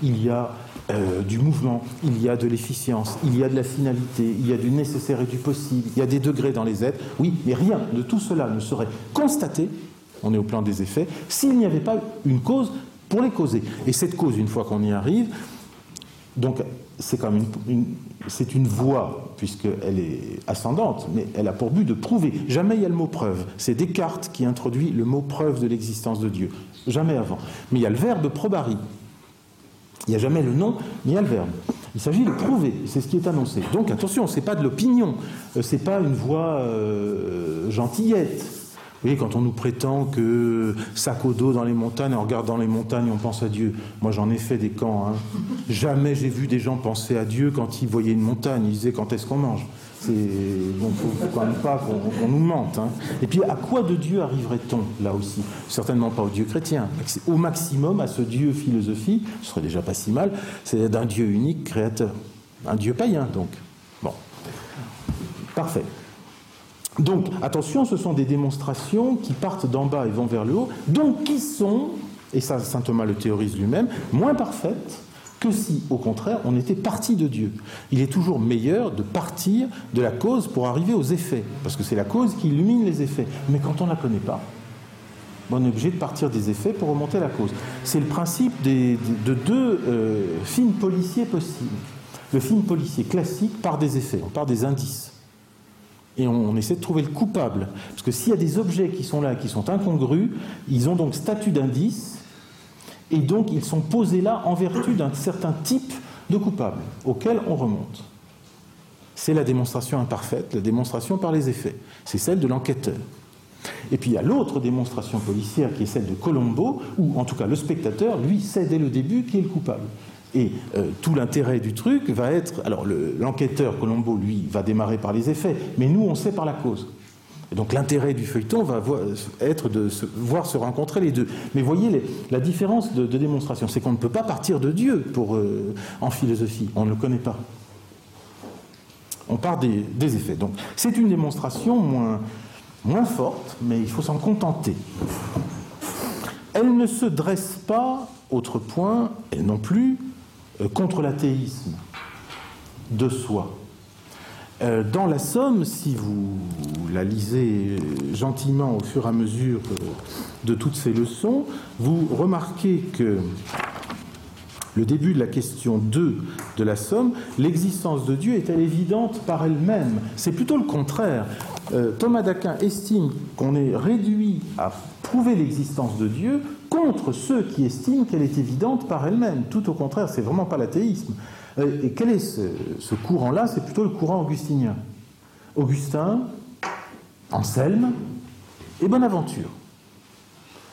Il y a euh, du mouvement, il y a de l'efficience, il y a de la finalité, il y a du nécessaire et du possible, il y a des degrés dans les êtres. Oui, mais rien de tout cela ne serait constaté, on est au plan des effets, s'il n'y avait pas une cause pour les causer. Et cette cause, une fois qu'on y arrive, donc c'est comme une, c'est une voie, puisqu'elle est ascendante, mais elle a pour but de prouver. Jamais il y a le mot preuve. C'est Descartes qui introduit le mot preuve de l'existence de Dieu. Jamais avant. Mais il y a le verbe probari. Il n'y a jamais le nom, a le verbe. Il s'agit de prouver, c'est ce qui est annoncé. Donc attention, ce n'est pas de l'opinion, euh, ce n'est pas une voix euh, gentillette. Vous voyez, quand on nous prétend que sac au dos dans les montagnes, on regarde dans les montagnes, on pense à Dieu. Moi, j'en ai fait des camps. Hein. Jamais j'ai vu des gens penser à Dieu quand ils voyaient une montagne. Ils disaient quand est-ce qu'on mange? C'est bon, faut, quand même pas qu'on nous mente. Hein. Et puis, à quoi de Dieu arriverait-on là aussi? Certainement pas au Dieu chrétien. Au maximum, à ce Dieu philosophie, ce serait déjà pas si mal, c'est d'un Dieu unique, créateur, un Dieu païen donc. Bon, parfait. Donc, attention, ce sont des démonstrations qui partent d'en bas et vont vers le haut, donc qui sont, et ça saint Thomas le théorise lui-même, moins parfaites que si, au contraire, on était parti de Dieu. Il est toujours meilleur de partir de la cause pour arriver aux effets, parce que c'est la cause qui illumine les effets. Mais quand on ne la connaît pas, on est obligé de partir des effets pour remonter à la cause. C'est le principe de deux euh, films policiers possibles. Le film policier classique part des effets, on part des indices. Et on, on essaie de trouver le coupable. Parce que s'il y a des objets qui sont là, qui sont incongrus, ils ont donc statut d'indice, et donc ils sont posés là en vertu d'un certain type de coupable auquel on remonte. C'est la démonstration imparfaite, la démonstration par les effets. C'est celle de l'enquêteur. Et puis il y a l'autre démonstration policière qui est celle de Colombo, où en tout cas le spectateur, lui, sait dès le début qui est le coupable. Et euh, tout l'intérêt du truc va être. Alors l'enquêteur Colombo, lui, va démarrer par les effets, mais nous, on sait par la cause. Donc l'intérêt du feuilleton va être de voir se rencontrer les deux. Mais voyez la différence de, démonstration, c'est qu'on ne peut pas partir de Dieu pour, euh, en philosophie, on ne le connaît pas. On part des, effets. Donc c'est une démonstration moins, moins forte, mais il faut s'en contenter. Elle ne se dresse pas, autre point, elle non plus, euh, contre l'athéisme de soi. Euh, dans la Somme, si vous la lisez gentiment au fur et à mesure de toutes ces leçons, vous remarquez que le début de la question 2 de la Somme, l'existence de Dieu est-elle évidente par elle-même? C'est plutôt le contraire. Euh, Thomas d'Aquin estime qu'on est réduit à prouver l'existence de Dieu contre ceux qui estiment qu'elle est évidente par elle-même. Tout au contraire, c'est vraiment pas l'athéisme. Euh, et quel est ce, courant-là? C'est plutôt le courant augustinien. Augustin, Anselme et Bonaventure.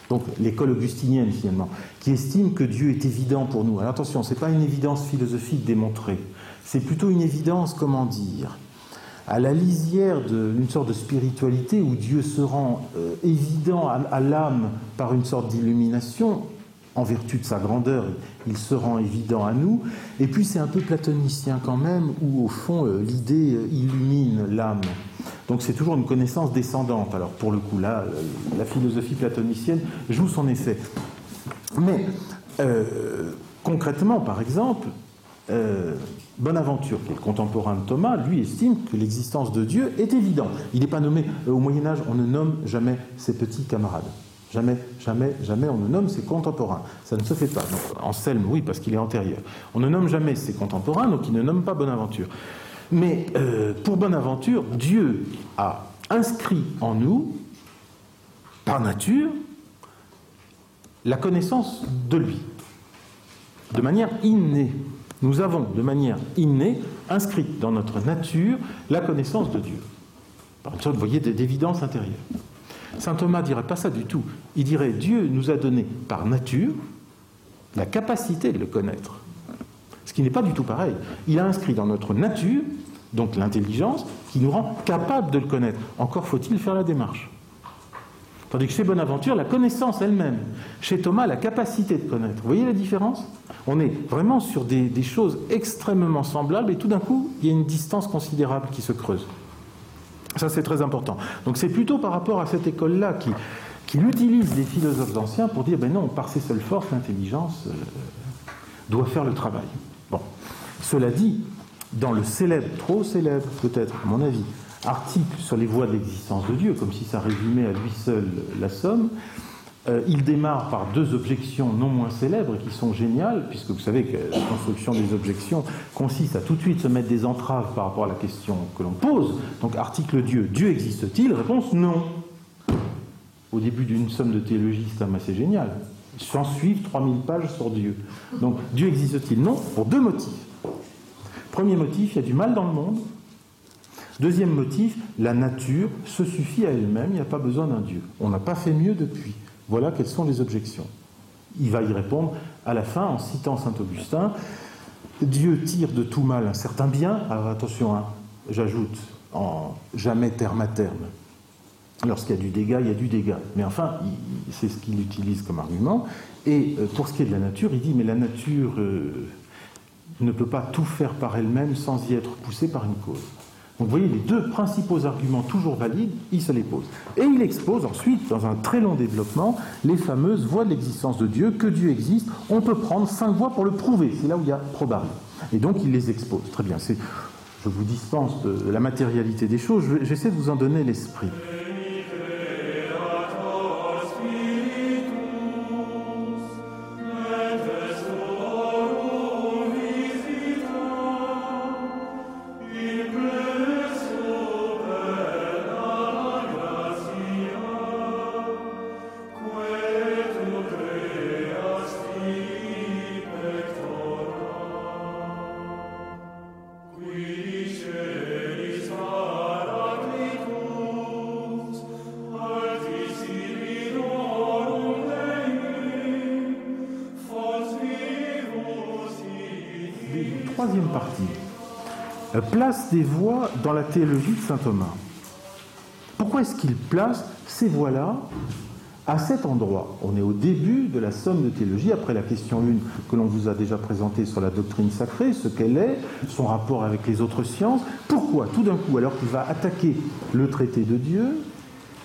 Donc l'école augustinienne finalement, qui estime que Dieu est évident pour nous. Alors attention, ce n'est pas une évidence philosophique démontrée, c'est plutôt une évidence, comment dire, à la lisière d'une sorte de spiritualité où Dieu se rend euh, évident à l'âme par une sorte d'illumination, en vertu de sa grandeur, il se rend évident à nous. Et puis c'est un peu platonicien quand même, où au fond euh, l'idée euh, illumine l'âme. Donc c'est toujours une connaissance descendante. Alors pour le coup là, la philosophie platonicienne joue son effet. Mais concrètement, par exemple, Bonaventure, qui est le contemporain de Thomas, lui estime que l'existence de Dieu est évidente. Il n'est pas nommé, au Moyen Âge, on ne nomme jamais ses petits camarades. Jamais, jamais, jamais on ne nomme ses contemporains. Ça ne se fait pas. Donc, Anselme, oui, parce qu'il est antérieur. On ne nomme jamais ses contemporains, donc il ne nomme pas Bonaventure. Mais euh, pour Bonaventure, Dieu a inscrit en nous, par nature, la connaissance de lui, de manière innée. Nous avons, de manière innée, inscrite dans notre nature la connaissance de Dieu. Par une sorte, voyez, d'évidence intérieure. Saint Thomas dirait pas ça du tout. Il dirait Dieu nous a donné par nature la capacité de le connaître. Ce qui n'est pas du tout pareil. Il a inscrit dans notre nature, donc l'intelligence, qui nous rend capable de le connaître. Encore faut-il faire la démarche. Tandis que chez Bonaventure, la connaissance elle-même. Chez Thomas, la capacité de connaître. Vous voyez la différence? On est vraiment sur des choses extrêmement semblables et tout d'un coup, il y a une distance considérable qui se creuse. Ça, c'est très important. Donc c'est plutôt par rapport à cette école-là qui, qui utilise les philosophes anciens pour dire, ben non, par ses seules forces, l'intelligence euh, doit faire le travail. Bon. Cela dit, dans le célèbre, trop célèbre peut-être, à mon avis, article sur les voies de l'existence de Dieu, comme si ça résumait à lui seul la somme, euh, il démarre par deux objections non moins célèbres qui sont géniales, puisque vous savez que la construction des objections consiste à tout de suite se mettre des entraves par rapport à la question que l'on pose. Donc article Dieu, Dieu existe-t-il? Réponse non. Au début d'une somme de théologie, c'est assez génial. S'en suivent 3000 pages sur Dieu. Donc Dieu existe-t-il? Non, pour deux motifs. Premier motif, il y a du mal dans le monde. Deuxième motif, la nature se suffit à elle-même, il n'y a pas besoin d'un Dieu. On n'a pas fait mieux depuis. Voilà quelles sont les objections. Il va y répondre à la fin en citant saint Augustin. Dieu tire de tout mal un certain bien. Alors attention, hein, j'ajoute en jamais terme à terme. Lorsqu'il y a du dégât, il y a du dégât. Mais enfin, c'est ce qu'il utilise comme argument. Et euh, pour ce qui est de la nature, il dit mais la nature euh, ne peut pas tout faire par elle-même sans y être poussée par une cause. Donc vous voyez, les deux principaux arguments toujours valides, il se les pose. Et il expose ensuite, dans un très long développement, les fameuses voies de l'existence de Dieu, que Dieu existe. On peut prendre cinq voies pour le prouver, c'est là où il y a probable. Et donc il les expose. Très bien, je vous dispense de la matérialité des choses, j'essaie de vous en donner l'esprit. Place des voies dans la théologie de saint Thomas. Pourquoi est-ce qu'il place ces voies-là à cet endroit? On est au début de la somme de théologie, après la question 1 que l'on vous a déjà présentée sur la doctrine sacrée, ce qu'elle est, son rapport avec les autres sciences. Pourquoi, tout d'un coup, alors qu'il va attaquer le traité de Dieu,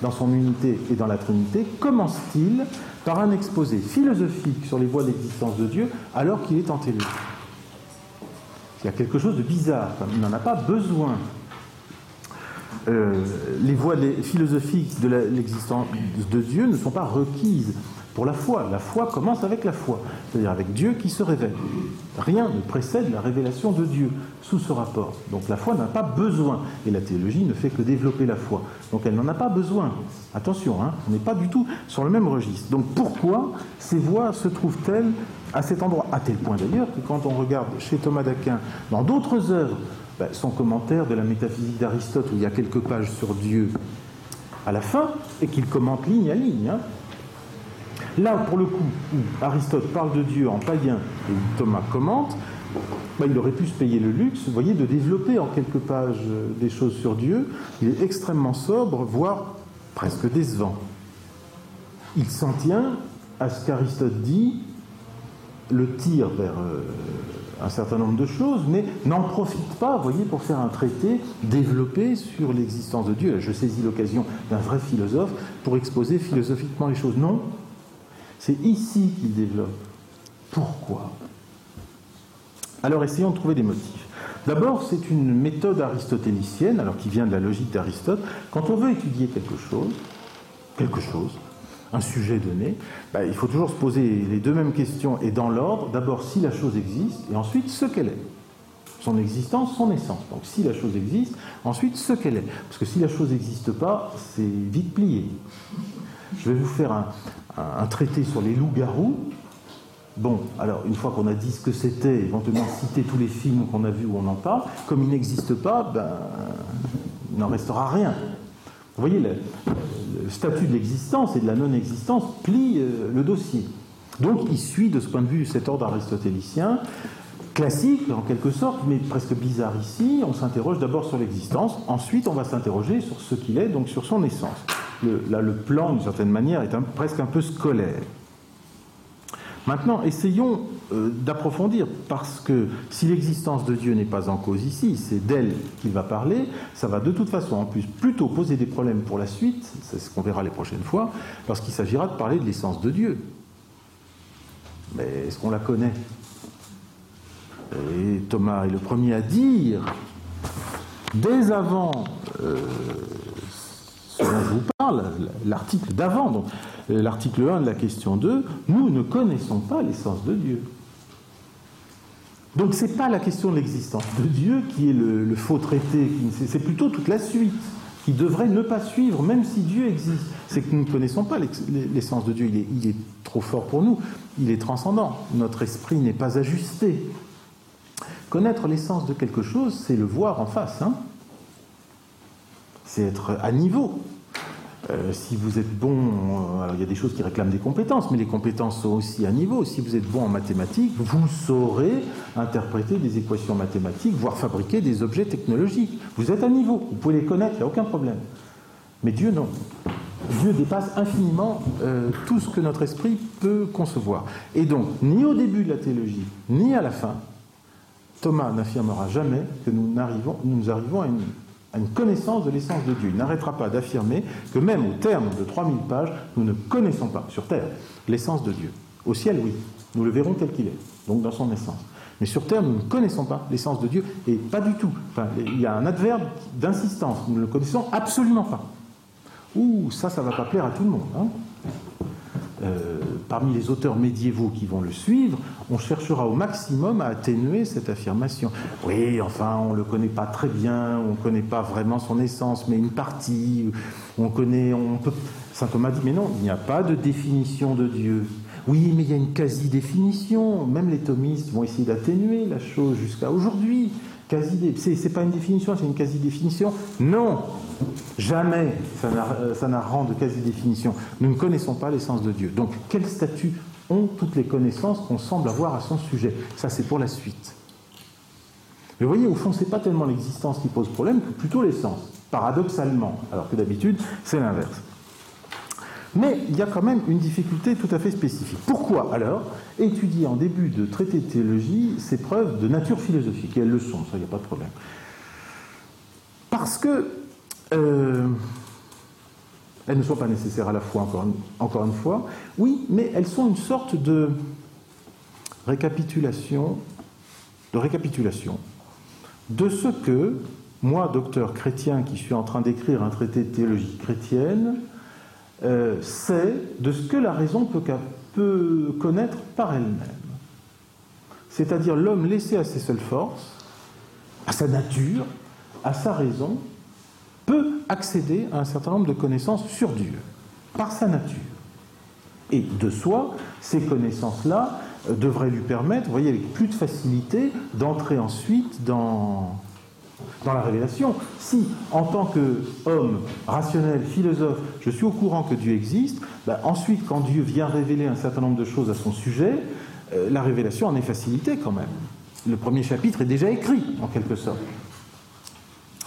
dans son unité et dans la Trinité, commence-t-il par un exposé philosophique sur les voies d'existence de Dieu alors qu'il est en théologie? Il y a quelque chose de bizarre. Il n'en a pas besoin. Euh, les voies philosophiques de l'existence de Dieu ne sont pas requises pour la foi. La foi commence avec la foi, c'est-à-dire avec Dieu qui se révèle. Rien ne précède la révélation de Dieu sous ce rapport. Donc la foi n'a pas besoin, et la théologie ne fait que développer la foi. Donc elle n'en a pas besoin. Attention, hein, on n'est pas du tout sur le même registre. Donc pourquoi ces voies se trouvent-elles à cet endroit, à tel point d'ailleurs que quand on regarde chez Thomas d'Aquin, dans d'autres œuvres, ben, son commentaire de la métaphysique d'Aristote, où il y a quelques pages sur Dieu à la fin, et qu'il commente ligne à ligne. Hein. Là, pour le coup, où Aristote parle de Dieu en païen et où Thomas commente, ben, il aurait pu se payer le luxe, vous voyez, de développer en quelques pages euh, des choses sur Dieu. Il est extrêmement sobre, voire presque décevant. Il s'en tient à ce qu'Aristote dit le tire vers euh, un certain nombre de choses, mais n'en profite pas, voyez, pour faire un traité développé sur l'existence de Dieu. Je saisis l'occasion d'un vrai philosophe pour exposer philosophiquement les choses. Non, c'est ici qu'il développe. Pourquoi? Alors essayons de trouver des motifs. D'abord, c'est une méthode aristotélicienne, alors qui vient de la logique d'Aristote. Quand on veut étudier quelque chose, quelque chose, un sujet donné, bah, il faut toujours se poser les deux mêmes questions et dans l'ordre. D'abord, si la chose existe, et ensuite ce qu'elle est. Son existence, son essence. Donc si la chose existe, ensuite ce qu'elle est. Parce que si la chose n'existe pas, c'est vite plié. Je vais vous faire un, traité sur les loups-garous. Bon, alors une fois qu'on a dit ce que c'était, éventuellement citer tous les films qu'on a vus où on en parle, comme il n'existe pas, ben, il n'en restera rien. Vous voyez, le, statut de l'existence et de la non-existence plie euh, le dossier. Donc il suit de ce point de vue cet ordre aristotélicien, classique en quelque sorte, mais presque bizarre ici. On s'interroge d'abord sur l'existence, ensuite on va s'interroger sur ce qu'il est, donc sur son essence. là, le plan, d'une certaine manière, est presque un peu scolaire. Maintenant, essayons d'approfondir, parce que si l'existence de Dieu n'est pas en cause ici, c'est d'elle qu'il va parler, ça va de toute façon en plus plutôt poser des problèmes pour la suite, c'est ce qu'on verra les prochaines fois, lorsqu'il s'agira de parler de l'essence de Dieu. Mais est-ce qu'on la connaît? Et Thomas est le premier à dire, dès avant euh, ce dont je vous parle, l'article d'avant, donc euh, l'article 1 de la question 2, nous ne connaissons pas l'essence de Dieu. Donc ce n'est pas la question de l'existence de Dieu qui est le, faux traité, c'est plutôt toute la suite. qui devrait ne pas suivre, même si Dieu existe. C'est que nous ne connaissons pas l'essence de Dieu, il est, trop fort pour nous, il est transcendant, notre esprit n'est pas ajusté. Connaître l'essence de quelque chose, c'est le voir en face, hein c'est être à niveau. Euh, si vous êtes bon, euh, alors il y a des choses qui réclament des compétences, mais les compétences sont aussi à niveau. Si vous êtes bon en mathématiques, vous saurez interpréter des équations mathématiques, voire fabriquer des objets technologiques. Vous êtes à niveau, vous pouvez les connaître, il n'y a aucun problème. Mais Dieu, non. Dieu dépasse infiniment euh, tout ce que notre esprit peut concevoir. Et donc, ni au début de la théologie, ni à la fin, Thomas n'affirmera jamais que nous, nous arrivons à une à une connaissance de l'essence de Dieu. Il n'arrêtera pas d'affirmer que même au terme de 3000 pages, nous ne connaissons pas sur Terre l'essence de Dieu. Au ciel, oui, nous le verrons tel qu'il est, donc dans son essence. Mais sur Terre, nous ne connaissons pas l'essence de Dieu, et pas du tout. Il y a un adverbe d'insistance, nous ne le connaissons absolument pas. Ouh, ça, ça ne va pas plaire à tout le monde. Hein euh, parmi les auteurs médiévaux qui vont le suivre, on cherchera au maximum à atténuer cette affirmation. Oui, enfin, on ne le connaît pas très bien, on ne connaît pas vraiment son essence, mais une partie, on connaît, on peut... Saint Thomas dit, mais non, il n'y a pas de définition de Dieu. Oui, mais il y a une quasi-définition. Même les thomistes vont essayer d'atténuer la chose jusqu'à aujourd'hui. C'est pas une définition, c'est une quasi-définition. Non, jamais euh, ça n'a rang de quasi-définition. Nous ne connaissons pas l'essence de Dieu. Donc, quel statut ont toutes les connaissances qu'on semble avoir à son sujet? Ça, c'est pour la suite. Mais vous voyez, au fond, ce n'est pas tellement l'existence qui pose problème que plutôt l'essence, paradoxalement, alors que d'habitude, c'est l'inverse. Mais il y a quand même une difficulté tout à fait spécifique. Pourquoi alors étudier en début de traité de théologie ces preuves de nature philosophique? Et elles le sont, ça, il n'y a pas de problème. Parce que euh, elles ne sont pas nécessaires à la fois, encore une, encore une fois. Oui, mais elles sont une sorte de récapitulation, de récapitulation de ce que moi, docteur chrétien qui suis en train d'écrire un traité de théologie chrétienne, euh, c'est de ce que la raison peut, peut connaître par elle-même. C'est-à-dire l'homme laissé à ses seules forces, à sa nature, à sa raison, peut accéder à un certain nombre de connaissances sur Dieu, par sa nature. Et de soi, ces connaissances-là euh, devraient lui permettre, vous voyez, avec plus de facilité, d'entrer ensuite dans, dans la révélation. Si, en tant qu'homme rationnel, philosophe, je suis au courant que Dieu existe, ben ensuite, quand Dieu vient révéler un certain nombre de choses à son sujet, euh, la révélation en est facilitée quand même. Le premier chapitre est déjà écrit, en quelque sorte.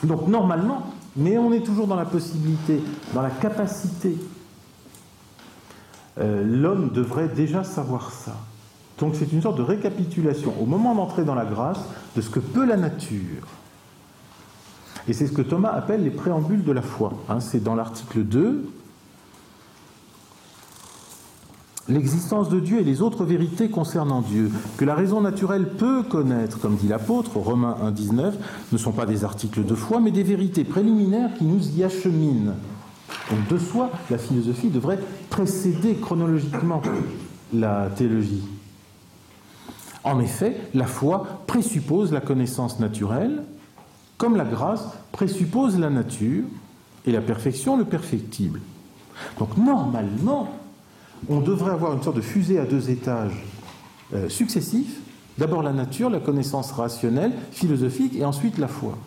Donc, normalement, mais on est toujours dans la possibilité, dans la capacité, euh, l'homme devrait déjà savoir ça. Donc c'est une sorte de récapitulation au moment d'entrer dans la grâce de ce que peut la nature. Et c'est ce que Thomas appelle les préambules de la foi. Hein, c'est dans l'article 2. L'existence de Dieu et les autres vérités concernant Dieu, que la raison naturelle peut connaître, comme dit l'apôtre, Romains 1,19, ne sont pas des articles de foi, mais des vérités préliminaires qui nous y acheminent. Donc de soi, la philosophie devrait précéder chronologiquement la théologie. En effet, la foi présuppose la connaissance naturelle, comme la grâce présuppose la nature et la perfection le perfectible. Donc normalement, on devrait avoir une sorte de fusée à deux étages euh, successifs. D'abord la nature, la connaissance rationnelle, philosophique, et ensuite la foi.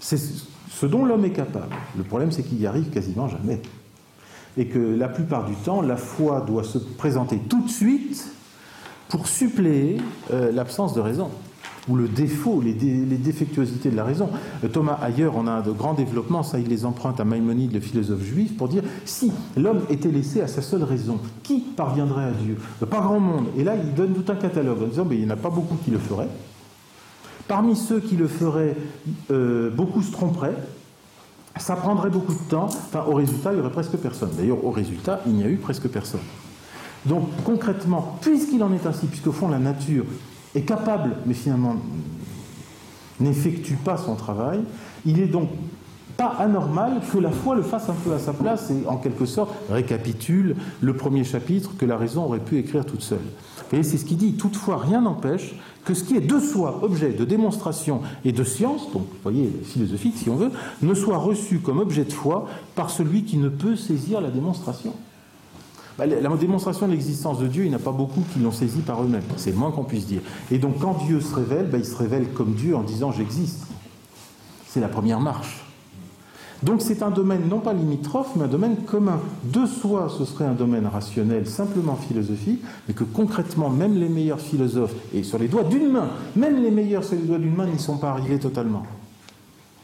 C'est ce dont l'homme est capable. Le problème, c'est qu'il y arrive quasiment jamais. Et que la plupart du temps, la foi doit se présenter tout de suite pour suppléer euh, l'absence de raison ou le défaut, les, défectuosités de la raison. Thomas ailleurs on a de grands développements, ça il les emprunte à Maïmonide, le philosophe juif, pour dire si l'homme était laissé à sa seule raison, qui parviendrait à Dieu? Pas grand monde. Et là, il donne tout un catalogue en disant mais il n'y en a pas beaucoup qui le feraient. Parmi ceux qui le feraient, euh, beaucoup se tromperaient. Ça prendrait beaucoup de temps. Enfin, au résultat, il n'y aurait presque personne. D'ailleurs, au résultat, il n'y a eu presque personne. Donc, concrètement, puisqu'il en est ainsi, puisqu'au fond, la nature est capable, mais finalement n'effectue pas son travail, il est donc pas anormal que la foi le fasse un peu à sa place et en quelque sorte récapitule le premier chapitre que la raison aurait pu écrire toute seule. Et c'est ce qu'il dit. Toutefois, rien n'empêche que ce qui est de soi objet de démonstration et de science, donc vous voyez philosophique si on veut, ne soit reçu comme objet de foi par celui qui ne peut saisir la démonstration. Bah, la démonstration de l'existence de Dieu, il n'y en a pas beaucoup qui l'ont saisi par eux-mêmes. C'est moins qu'on puisse dire. Et donc quand Dieu se révèle, bah, il se révèle comme Dieu en disant j'existe. C'est la première marche. Donc c'est un domaine non pas limitrophe, mais un domaine commun. De soi, ce serait un domaine rationnel, simplement philosophique, mais que concrètement, même les meilleurs philosophes, et sur les doigts d'une main, même les meilleurs sur les doigts d'une main n'y sont pas arrivés totalement.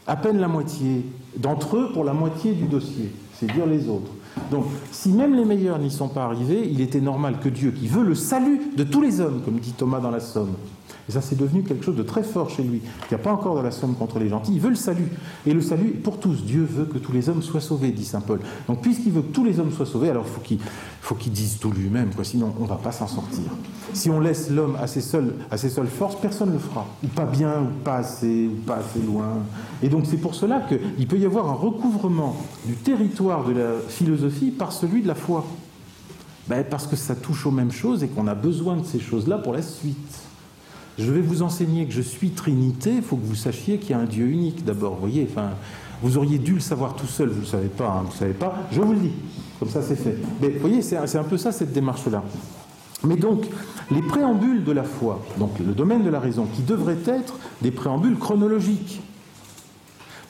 À peine la moitié d'entre eux pour la moitié du dossier, c'est dire les autres. Donc, si même les meilleurs n'y sont pas arrivés, il était normal que Dieu, qui veut le salut de tous les hommes, comme dit Thomas dans la Somme, et ça, c'est devenu quelque chose de très fort chez lui. Il n'y a pas encore de la somme contre les gentils. Il veut le salut. Et le salut pour tous. Dieu veut que tous les hommes soient sauvés, dit saint Paul. Donc, puisqu'il veut que tous les hommes soient sauvés, alors il faut qu'il dise tout lui-même, sinon on ne va pas s'en sortir. Si on laisse l'homme à, ses seules, à ses seules forces, personne ne le fera. Ou pas bien, ou pas assez, ou pas assez loin. Et donc, c'est pour cela qu'il peut y avoir un recouvrement du territoire de la philosophie par celui de la foi. Ben, parce que ça touche aux mêmes choses et qu'on a besoin de ces choses-là pour la suite. Je vais vous enseigner que je suis Trinité, il faut que vous sachiez qu'il y a un Dieu unique d'abord. Vous voyez, vous auriez dû le savoir tout seul, vous ne le savez pas, hein, vous ne savez pas, je vous le dis. Comme ça, c'est fait. Mais vous voyez, c'est un peu ça, cette démarche-là. Mais donc, les préambules de la foi, donc le domaine de la raison, qui devraient être des préambules chronologiques,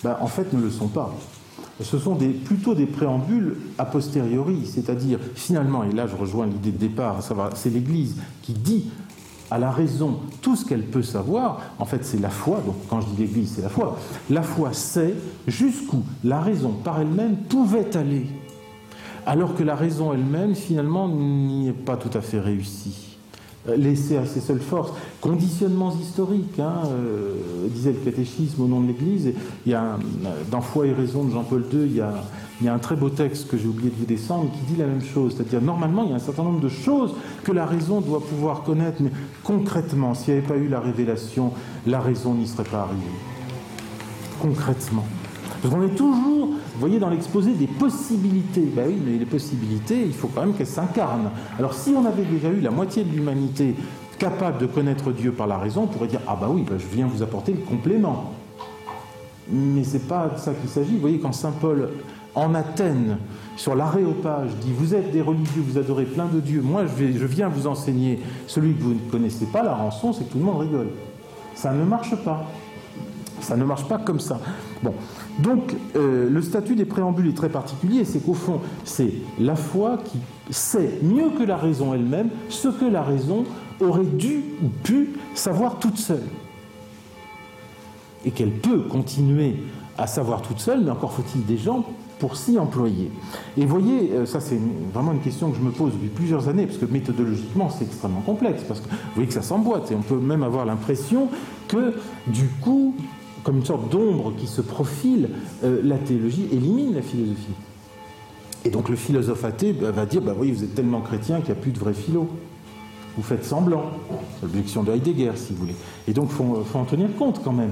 ben, en fait, ne le sont pas. Ce sont plutôt des préambules a posteriori, c'est-à-dire finalement, et là je rejoins l'idée de départ, c'est l'Église qui dit à la raison. Tout ce qu'elle peut savoir, en fait c'est la foi, donc quand je dis l'Église c'est la foi, la foi sait jusqu'où la raison par elle-même pouvait aller, alors que la raison elle-même finalement n'y est pas tout à fait réussie. Euh, laissée à ses seules forces. Conditionnements historiques, hein, euh, disait le catéchisme au nom de l'Église. Il y a dans Foi et raison de Jean-Paul II, il y a il y a un très beau texte que j'ai oublié de vous descendre qui dit la même chose. C'est-à-dire, normalement, il y a un certain nombre de choses que la raison doit pouvoir connaître, mais concrètement, s'il n'y avait pas eu la révélation, la raison n'y serait pas arrivée. Concrètement. Parce qu'on est toujours, vous voyez, dans l'exposé des possibilités. Ben oui, mais les possibilités, il faut quand même qu'elles s'incarnent. Alors, si on avait déjà eu la moitié de l'humanité capable de connaître Dieu par la raison, on pourrait dire Ah, bah oui, ben je viens vous apporter le complément. Mais ce n'est pas de ça qu'il s'agit. Vous voyez, quand saint Paul en Athènes, sur l'aréopage, dit Vous êtes des religieux, vous adorez plein de dieux, moi je, je viens vous enseigner celui que vous ne connaissez pas, la rançon, c'est que tout le monde rigole. Ça ne marche pas. Ça ne marche pas comme ça. Bon, donc euh, le statut des préambules est très particulier, c'est qu'au fond, c'est la foi qui sait mieux que la raison elle-même ce que la raison aurait dû ou pu savoir toute seule. Et qu'elle peut continuer à savoir toute seule, mais encore faut-il des gens pour s'y employer. Et voyez, euh, ça c'est vraiment une question que je me pose depuis plusieurs années, parce que méthodologiquement c'est extrêmement complexe, parce que vous voyez que ça s'emboîte, et on peut même avoir l'impression que du coup, comme une sorte d'ombre qui se profile, euh, la théologie élimine la philosophie. Et donc le philosophe athée bah, va dire, bah oui, vous êtes tellement chrétien qu'il n'y a plus de vrai philo. Vous faites semblant. C'est l'objection de Heidegger, si vous voulez. Et donc il faut, en tenir compte quand même.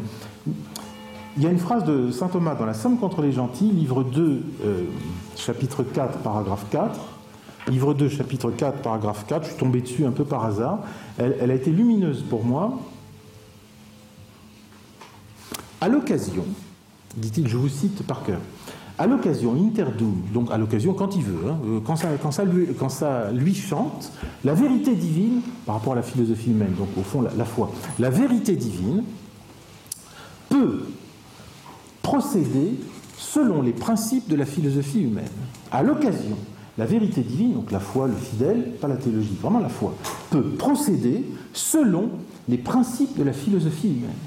Il y a une phrase de saint Thomas dans La Somme contre les gentils, livre 2, euh, chapitre 4, paragraphe 4. Livre 2, chapitre 4, paragraphe 4. Je suis tombé dessus un peu par hasard. Elle, a été lumineuse pour moi. À l'occasion, dit-il, je vous cite par cœur, à l'occasion, interdum, donc à l'occasion quand il veut, hein, euh, quand, ça, lui, quand, ça, lui, chante, la vérité divine, par rapport à la philosophie humaine, donc au fond la foi, la vérité divine peut procéder selon les principes de la philosophie humaine. À l'occasion, la vérité divine, donc la foi, le fidèle, pas la théologie, vraiment la foi, peut procéder selon les principes de la philosophie humaine.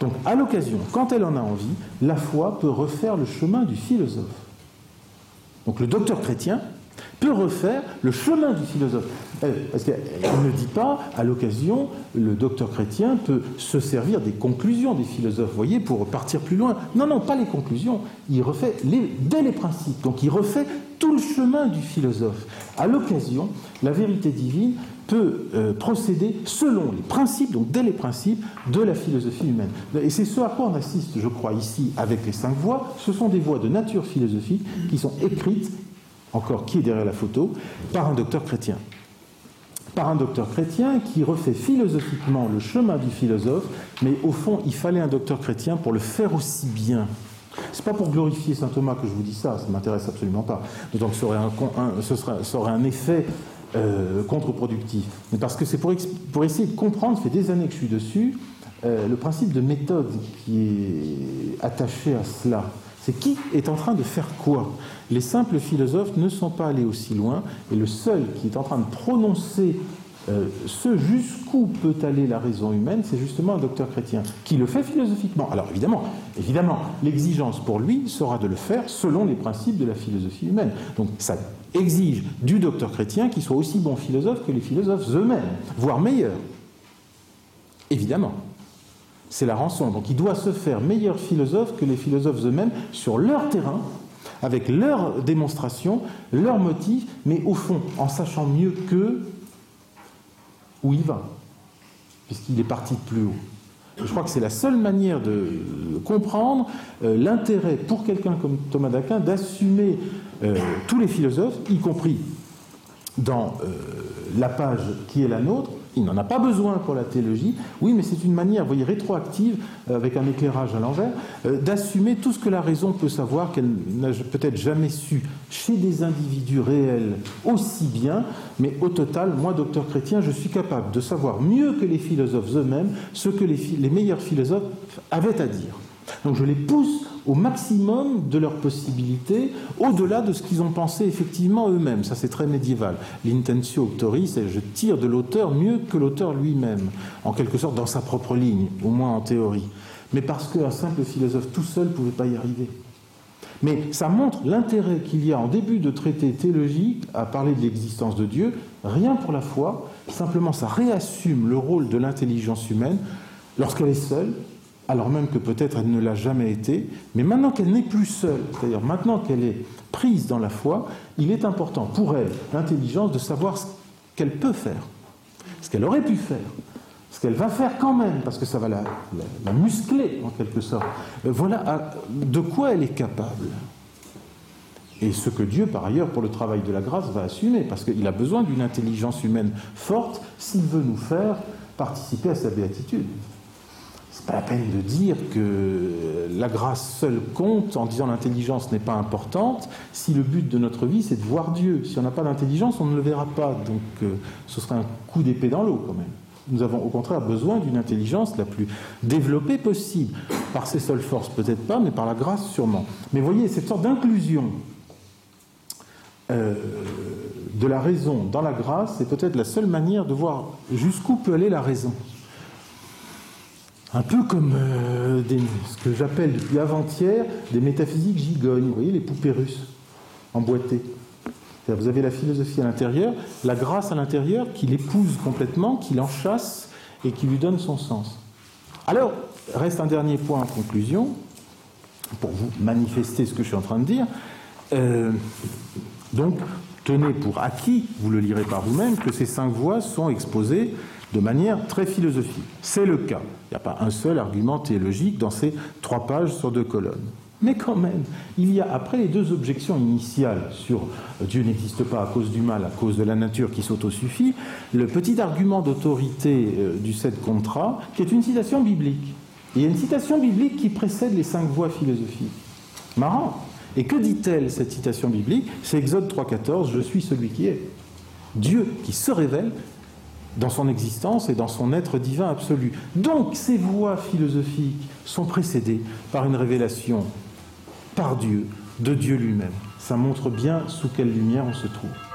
Donc, à l'occasion, quand elle en a envie, la foi peut refaire le chemin du philosophe. Donc, le docteur chrétien peut refaire le chemin du philosophe. Euh, parce qu'elle ne dit pas, à l'occasion, le docteur chrétien peut se servir des conclusions des philosophes, vous voyez, pour partir plus loin. Non, non, pas les conclusions. Il refait dès les principes. Donc il refait tout le chemin du philosophe. À l'occasion, la vérité divine peut euh, procéder selon les principes, donc dès les principes de la philosophie humaine. Et c'est ce à quoi on assiste, je crois, ici avec les cinq voix. Ce sont des voix de nature philosophique qui sont écrites, encore qui est derrière la photo, par un docteur chrétien. Par un docteur chrétien qui refait philosophiquement le chemin du philosophe, mais au fond, il fallait un docteur chrétien pour le faire aussi bien. C'est pas pour glorifier saint Thomas que je vous dis ça, ça m'intéresse absolument pas. D'autant ce ça aurait un effet euh, contre-productif. Mais parce que c'est pour, pour, essayer de comprendre, ça fait des années que je suis dessus, euh, le principe de méthode qui est attaché à cela. C'est qui est en train de faire quoi Les simples philosophes ne sont pas allés aussi loin, et le seul qui est en train de prononcer euh, ce jusqu'où peut aller la raison humaine, c'est justement un docteur chrétien qui le fait philosophiquement. Alors évidemment, évidemment, l'exigence pour lui sera de le faire selon les principes de la philosophie humaine. Donc ça exige du docteur chrétien qu'il soit aussi bon philosophe que les philosophes eux-mêmes, voire meilleur. Évidemment. C'est la rançon. Donc il doit se faire meilleur philosophe que les philosophes eux-mêmes sur leur terrain, avec leurs démonstrations, leurs motifs, mais au fond, en sachant mieux que où il va, puisqu'il est parti de plus haut. Je crois que c'est la seule manière de comprendre euh, l'intérêt pour quelqu'un comme Thomas d'Aquin d'assumer euh, tous les philosophes, y compris dans euh, la page qui est la nôtre, il n'en a pas besoin pour la théologie. Oui, mais c'est une manière, vous voyez, rétroactive, avec un éclairage à l'envers, d'assumer tout ce que la raison peut savoir qu'elle n'a peut-être jamais su chez des individus réels aussi bien, mais au total, moi, docteur chrétien, je suis capable de savoir mieux que les philosophes eux-mêmes ce que les meilleurs philosophes avaient à dire. Donc je les pousse au maximum de leurs possibilités, au-delà de ce qu'ils ont pensé effectivement eux-mêmes. Ça, c'est très médiéval. L'intentio auctoris, c'est je tire de l'auteur mieux que l'auteur lui-même, en quelque sorte dans sa propre ligne, au moins en théorie. Mais parce qu'un simple philosophe tout seul ne pouvait pas y arriver. Mais ça montre l'intérêt qu'il y a en début de traité théologique à parler de l'existence de Dieu, rien pour la foi, simplement ça réassume le rôle de l'intelligence humaine lorsqu'elle est seule, alors même que peut-être elle ne l'a jamais été, mais maintenant qu'elle n'est plus seule, c'est-à-dire maintenant qu'elle est prise dans la foi, il est important pour elle, l'intelligence, de savoir ce qu'elle peut faire, ce qu'elle aurait pu faire, ce qu'elle va faire quand même, parce que ça va la, muscler en quelque sorte. Euh, voilà de quoi elle est capable. Et ce que Dieu, par ailleurs, pour le travail de la grâce, va assumer, parce qu'il a besoin d'une intelligence humaine forte s'il veut nous faire participer à sa béatitude pas la peine de dire que la grâce seule compte en disant l'intelligence n'est pas importante si le but de notre vie c'est de voir Dieu. Si on n'a pas d'intelligence, on ne le verra pas. Donc euh, ce serait un coup d'épée dans l'eau quand même. Nous avons au contraire besoin d'une intelligence la plus développée possible. Par ses seules forces peut-être pas, mais par la grâce sûrement. Mais voyez, cette sorte d'inclusion euh, de la raison dans la grâce, c'est peut-être la seule manière de voir jusqu'où peut aller la raison. Un peu comme euh, ce que j'appelle depuis avant-hier des métaphysiques gigognes, vous voyez les poupées russes emboîtées. Vous avez la philosophie à l'intérieur, la grâce à l'intérieur qui l'épouse complètement, qui l'enchasse et qui lui donne son sens. Alors, reste un dernier point en conclusion, pour vous manifester ce que je suis en train de dire. Euh, donc, tenez pour acquis, vous le lirez par vous-même, que ces cinq voies sont exposées de manière très philosophique. C'est le cas. Il n'y a pas un seul argument théologique dans ces trois pages sur deux colonnes. Mais quand même, il y a, après les deux objections initiales sur euh, Dieu n'existe pas à cause du mal, à cause de la nature qui s'autosuffit, le petit argument d'autorité euh, du sept contrat, qui est une citation biblique. il y a une citation biblique qui précède les cinq voies philosophiques. Marrant. Et que dit-elle, cette citation biblique? C'est Exode 3.14, Je suis celui qui est. Dieu qui se révèle dans son existence et dans son être divin absolu. Donc ces voies philosophiques sont précédées par une révélation par Dieu, de Dieu lui-même. Ça montre bien sous quelle lumière on se trouve.